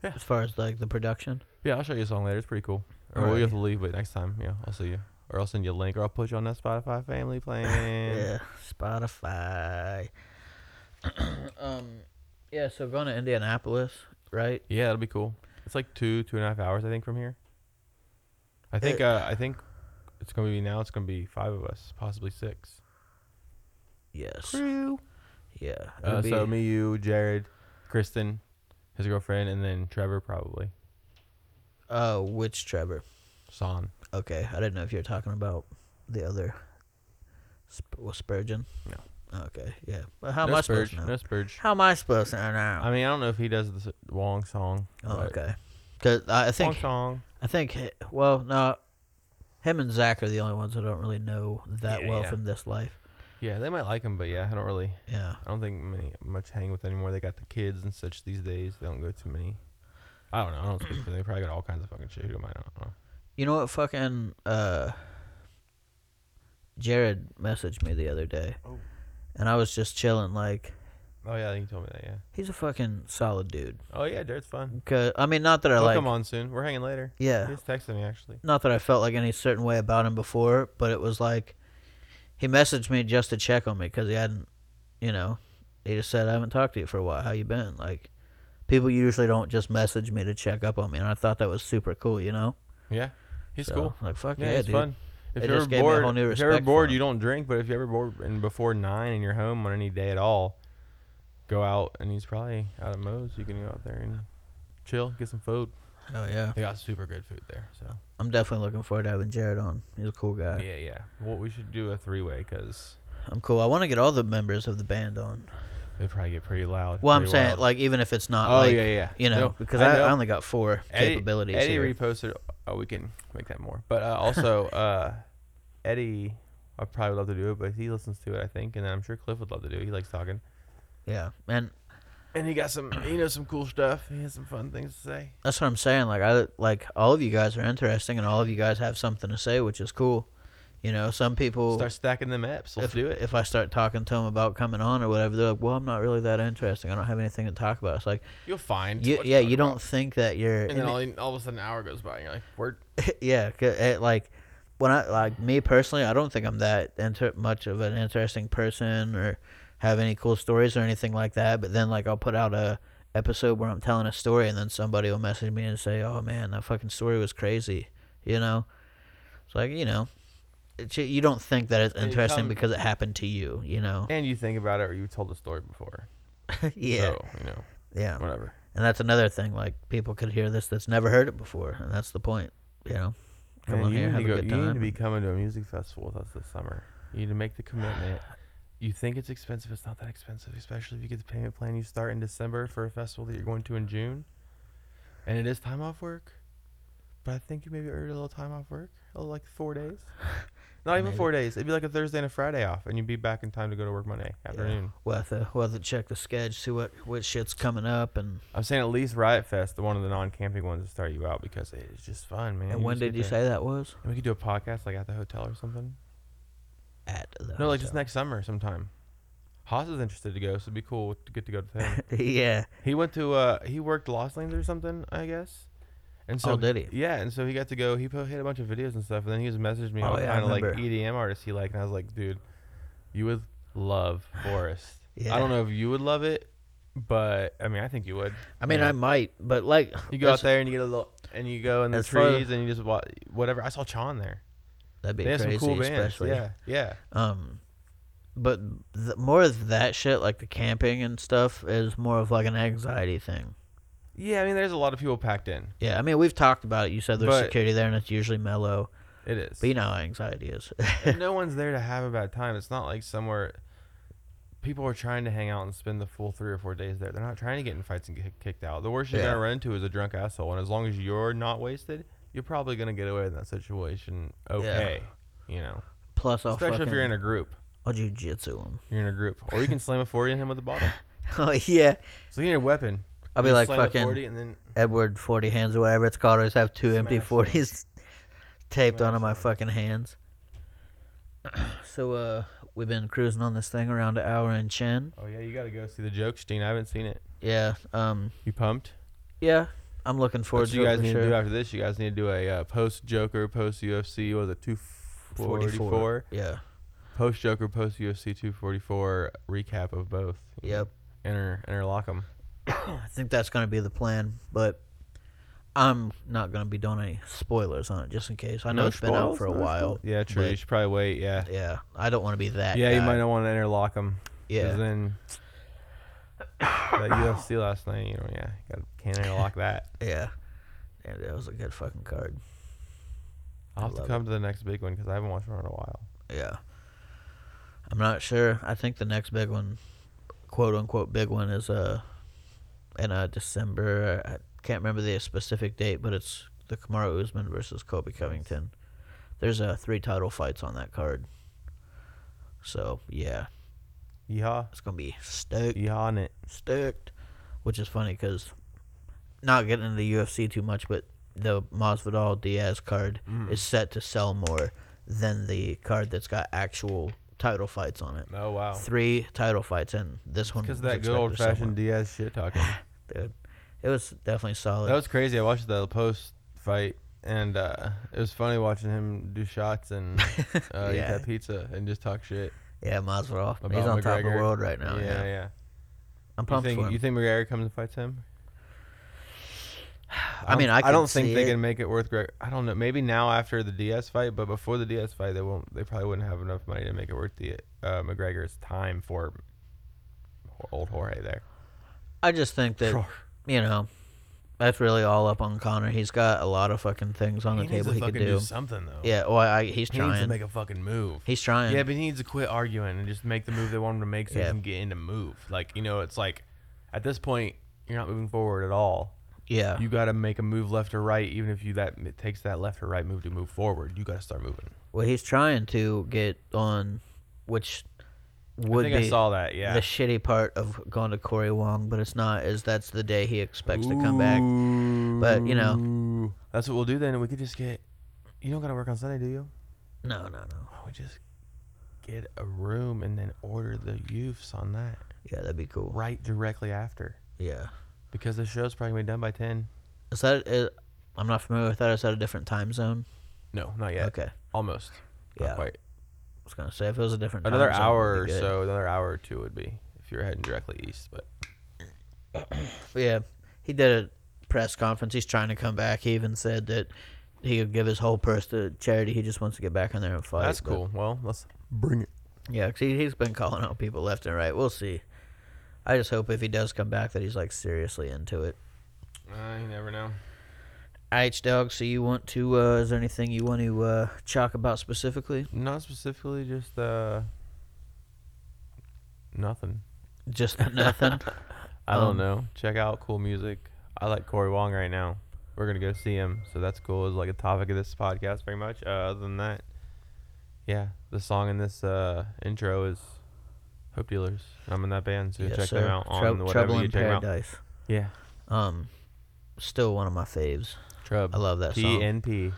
Yeah. As far as like the production. Yeah, I'll show you a song later. It's pretty cool. Or well, have to leave, but next time, yeah, I'll see you. Or I'll send you a link, or I'll put you on that Spotify family plan. Yeah, Spotify. um, yeah. So going to Indianapolis, right? Yeah, that'll be cool. It's like two, two and a half hours, I think, from here. I think, It- uh, I think it's gonna be now. It's gonna be five of us, possibly six. Yes. Crew. Yeah. Uh, so me, you, Jared, Kristen, his girlfriend, and then Trevor probably. Oh, which Trevor? Son. Okay, I didn't know if you were talking about the other. Sp- was Spurgeon? No. Okay, yeah. But how no am I Spurge. supposed to know? No Spurge. How am I supposed to know? I mean, I don't know if he does the Wong song. oh, okay. Because I think Wong song. I think well no, him and Zach are the only ones I don't really know that Yeah, well yeah. from this life. Yeah, they might like him, but yeah, I don't really. Yeah. I don't think many much hang with anymore. They got the kids and such these days. They don't go too many. I don't know. I don't speak for them. They probably got all kinds of fucking shit. Who am I? I don't know. You know what fucking uh Jared messaged me the other day. Oh. And I was just chilling like Oh yeah, you told me that. Yeah. he's a fucking solid dude. Oh yeah, Jared's fun. Cause I mean not that I He'll like come on soon. We're hanging later. yeah. He's texting me actually. not that I felt like any certain way about him before, but it was like he messaged me just to check on me because he hadn't, you know, he just said I haven't talked to you for a while. How you been? Like people usually don't just message me to check up on me, and I thought that was super cool. You know, Yeah, he's So, cool. Like fuck Yeah, yeah, he's dude. fun. If It you're just gave me a bored, if you're ever respect for bored, you don't drink. But if you're ever bored and before nine and you're home on any day at all, go out and he's probably out of Moe's. You can go out there and chill, get some food. Oh yeah, They got super good food there. So I'm definitely looking forward to having Jared on. He's a cool guy. yeah, yeah. Well, we should do a three way because I'm cool. I want to get all the members of the band on. they probably get pretty loud. Well, I'm saying wild. like even if it's not oh like yeah, yeah. you know No, because I, know. I only got four Eddie- capabilities Eddie here. reposted. Oh, we can make that more. But uh, also, uh, Eddie, I probably would love to do it, but he listens to it, I think, and then I'm sure Cliff would love to do it. He likes talking, yeah, and and he got some, he knows some cool stuff. He has some fun things to say. That's what I'm saying. Like I like all of you guys are interesting, and all of you guys have something to say, which is cool. You know, some people Start stacking them apps. Let's if, do it. If I start talking to them about coming on or whatever, they're like, "Well, I'm not really that interesting. I don't have anything to talk about." It's like, You'll find. you, yeah, you don't about. think that you're, And then all, all of a sudden, an hour goes by, and you're like, "Word." yeah, it, like when I like me personally, I don't think I'm that inter- much of an interesting person or have any cool stories or anything like that. But then like I'll put out a episode where I'm telling a story, and then somebody will message me and say, "Oh man, that fucking story was crazy," you know. It's like you know, it's, you don't think that it's interesting because it happened to you, you know. And you think about it, or you told the story before. yeah, So, you know, yeah. whatever. And that's another thing. Like people could hear this that's never heard it before, and that's the point. You know, come And on here, need have to a go- good You need to be coming to a music festival with us this summer. You need to make the commitment. You think it's expensive? It's not that expensive, especially if you get the payment plan. You start in December for a festival that you're going to in June, and it is time off work. But I think you maybe earned a little time off work, a little like four days. Not even four days. It'd be like a Thursday and a Friday off, and you'd be back in time to go to work Monday afternoon. We'll have to, we'll have to check the schedule, see what what shit's coming up, and I'm saying at least Riot Fest, the one of the non-camping ones, to start you out because it's just fun, man. and when did you say that was? We could do a podcast like at the hotel or something. At the No, like just next summer sometime. Haas is interested to go, so it'd be cool to get to go to him. yeah. he went to uh he worked Lost Lands or something, I guess. And so Oh, did he? Yeah, and so he got to go. He put hit a bunch of videos and stuff, and then he just messaged me Oh, all yeah, I kind of like remember. EDM artists he liked, and I was like, dude, you would love Forest. Yeah. I don't know if you would love it, but I mean, I think you would. I mean. I might, but like You go out that's- there and you get a little, and you go in the As far- trees and you just watch whatever. I saw Chon there. That'd be They crazy, some cool bands. especially. Yeah, yeah. Um, but th- more of that shit, like the camping and stuff, is more of like an anxiety thing. Yeah, I mean, there's a lot of people packed in. Yeah, I mean, we've talked about it. You said there's But- security there, and it's usually mellow. It is. But you know how anxiety is. No one's there to have a bad time. It's not like somewhere people are trying to hang out and spend the full three or four days there. They're not trying to get in fights and get kicked out. The worst you're Yeah. gonna run into is a drunk asshole, and as long as you're not wasted, you're probably gonna get away in that situation okay. You know, Plus, I'll especially if you're in a group. I'll jujitsu him. You're in a group, or you can slam a forty in him with a bottle. oh yeah. So you need a weapon. I'll be You like slam the fucking 40 and then Edward Forty Hands or whatever it's called. I just have two empty Smash forties taped onto my fucking hands. so uh, we've been cruising on this thing around an hour and Chen. oh yeah, you gotta go see the joke, Steen. I haven't seen it. Yeah. Um. You pumped? Yeah. I'm looking forward What to you guys need sure. to do after this? You guys need to do a uh, post Joker, post UFC. Was it two forty four? Yeah. Post Joker, post UFC two forty four recap of both. Yep. Inter interlock them. I think that's gonna be the plan, but I'm not gonna be doing any spoilers on it just in case. I know it's been out for a while. Yeah, true. you should probably wait. Yeah. Yeah, I don't want to be that. Yeah, you might not want to interlock them. Yeah. then that UFC last night, you know, yeah, got can't interlock that. Yeah. Yeah, that was a good fucking card. I'll have to come to the next big one because I haven't watched one in a while. Yeah. I'm not sure. I think the next big one, quote unquote big one, is uh in uh December. I can't remember the specific date, but it's the Kamaru Usman versus Colby Covington. There's uh three title fights on that card. So yeah, Yeehaw, it's gonna be stoked, yeehaw on it. stoked. Which is funny because not getting into the UFC too much, but the Masvidal Diaz card Mm. is set to sell more than the card that's got actual title fights on it. Oh wow, Three title fights, and this one because that good old fashioned. Diaz shit talking. dude. It was definitely solid. that was crazy. I watched the post fight. And uh, it was funny watching him do shots and uh, eat that pizza and just talk shit. Yeah, Masvidal. About He's on top of the McGregor. world right now. yeah, Yeah, yeah. I'm You pumped think for him. you think McGregor comes and fights him? I mean, I I don't think they it. can make it worth. Greg. I don't know. Maybe now after the Diaz fight, but before the Diaz fight, they won't. They probably wouldn't have enough money to make it worth the uh, McGregor's time for old Jorge there. I just think that you know that's really all up on Conor. He's got a lot of fucking things on the table he could fucking do. something though. Yeah, well, I, he's he needs to trying. make a fucking move. he's trying. Yeah, but he needs to quit arguing and just make the move they want him to make so Yeah. he can get in to move. Like you know, it's like at this point you're not moving forward at all. yeah. You got to make a move left or right, even if you that it takes that left or right move to move forward. You got to start moving. Well, he's trying to get on, which would I think be I saw that. Yeah. the shitty part of going to Corey Wong, but it's not. Is that's the day he expects to come back. But, you know. That's what we'll do then. We could just get. You don't gotta work on Sunday, do you? No, no, no. Oh, we just get a room and then order the youths on that Yeah, that'd be cool. right directly after Yeah. because the show's probably gonna be done by ten. Is that? Is, I'm not familiar with that. Is that a different time zone? No, not yet. Okay. Almost. Yeah. Not quite. Was gonna say if it was a different time Another zone, hour it'd or be good. so. Another hour or two would be if you're heading directly east. But But yeah, he did a press conference. He's trying to come back. He even said that he would give his whole purse to charity. He just wants to get back in there and fight. that's but- cool. Well, let's bring it. Yeah, 'cause he, he's been calling out people left and right. We'll see. I just hope if he does come back that he's like seriously into it. Uh, you never know. H dog. So you want to? Uh, is there anything you want to uh, talk about specifically? Not specifically, just uh, nothing. Just nothing. I don't Um, know. Check out cool music. I like Corey Wong right now. We're gonna go see him, so that's cool. It's like a topic of this podcast, very much. Uh, other than that, yeah, the song in this uh, intro is Hope Dealers. I'm in that band, so Yes, check sir. them out on Trou- whatever Trouble you check 'em out. Yeah, Um, still one of my faves. Trub. I love that song. TNP.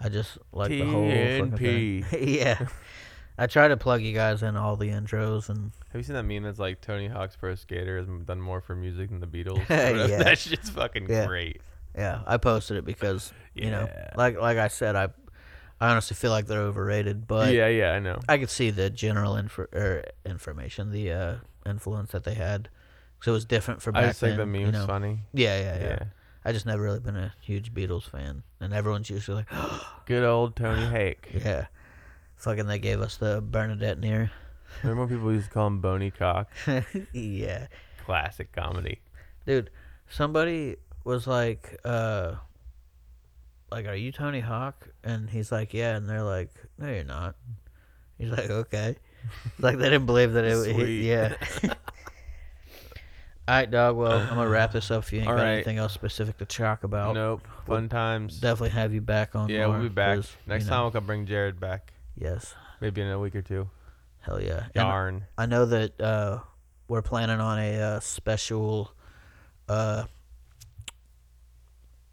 I just like the whole fucking TNP. thing. yeah. I try to plug you guys in all the intros and Have you seen that meme that's like Tony Hawk's Pro Skater has done more for music than the Beatles? Yeah. that shit's fucking Yeah. great. yeah, I posted it because you know, Yeah. like like I said, I I honestly feel like they're overrated, but yeah, yeah, I know. I could see the general infor- er, information, the uh, influence that they had, because it was different for back I just think then. the you meme's know? funny. Yeah, yeah, yeah, Yeah. I just never really been a huge Beatles fan, and everyone's usually like, Good old Tony Hake. yeah, fucking they gave us the Bernadette near. Remember when people used to call him Bony Cock? yeah, Classic comedy. dude. Somebody was like, uh, like, "Are you Tony Hawk?" And he's like, "Yeah," and they're like, "No, you're not." He's like, "Okay." like they didn't believe that it. Sweet. yeah. All right, dog. Well, I'm gonna wrap this up. If you ain't All got right. anything else specific to talk about, nope. Fun times. definitely have you back on. Yeah, we'll be back 'cause, next you time. We'll come bring Jared back. Yes, Maybe in a week or two. hell yeah. And Yarn. I know that uh, we're planning on a uh, special uh,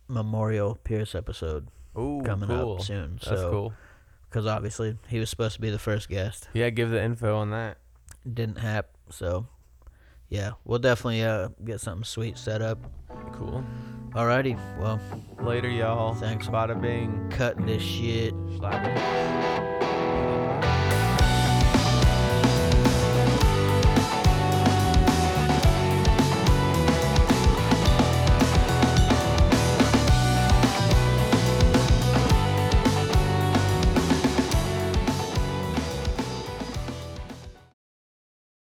Memorial Pierce episode Ooh, coming cool. up soon. That's so, cool. Because obviously he was supposed to be the first guest, Yeah, give the info on that. didn't happen. So, yeah, we'll definitely uh, get something sweet set up. Cool. Alrighty, well, Later, y'all. Thanks. Bada bing. cutting this shit. Slapping.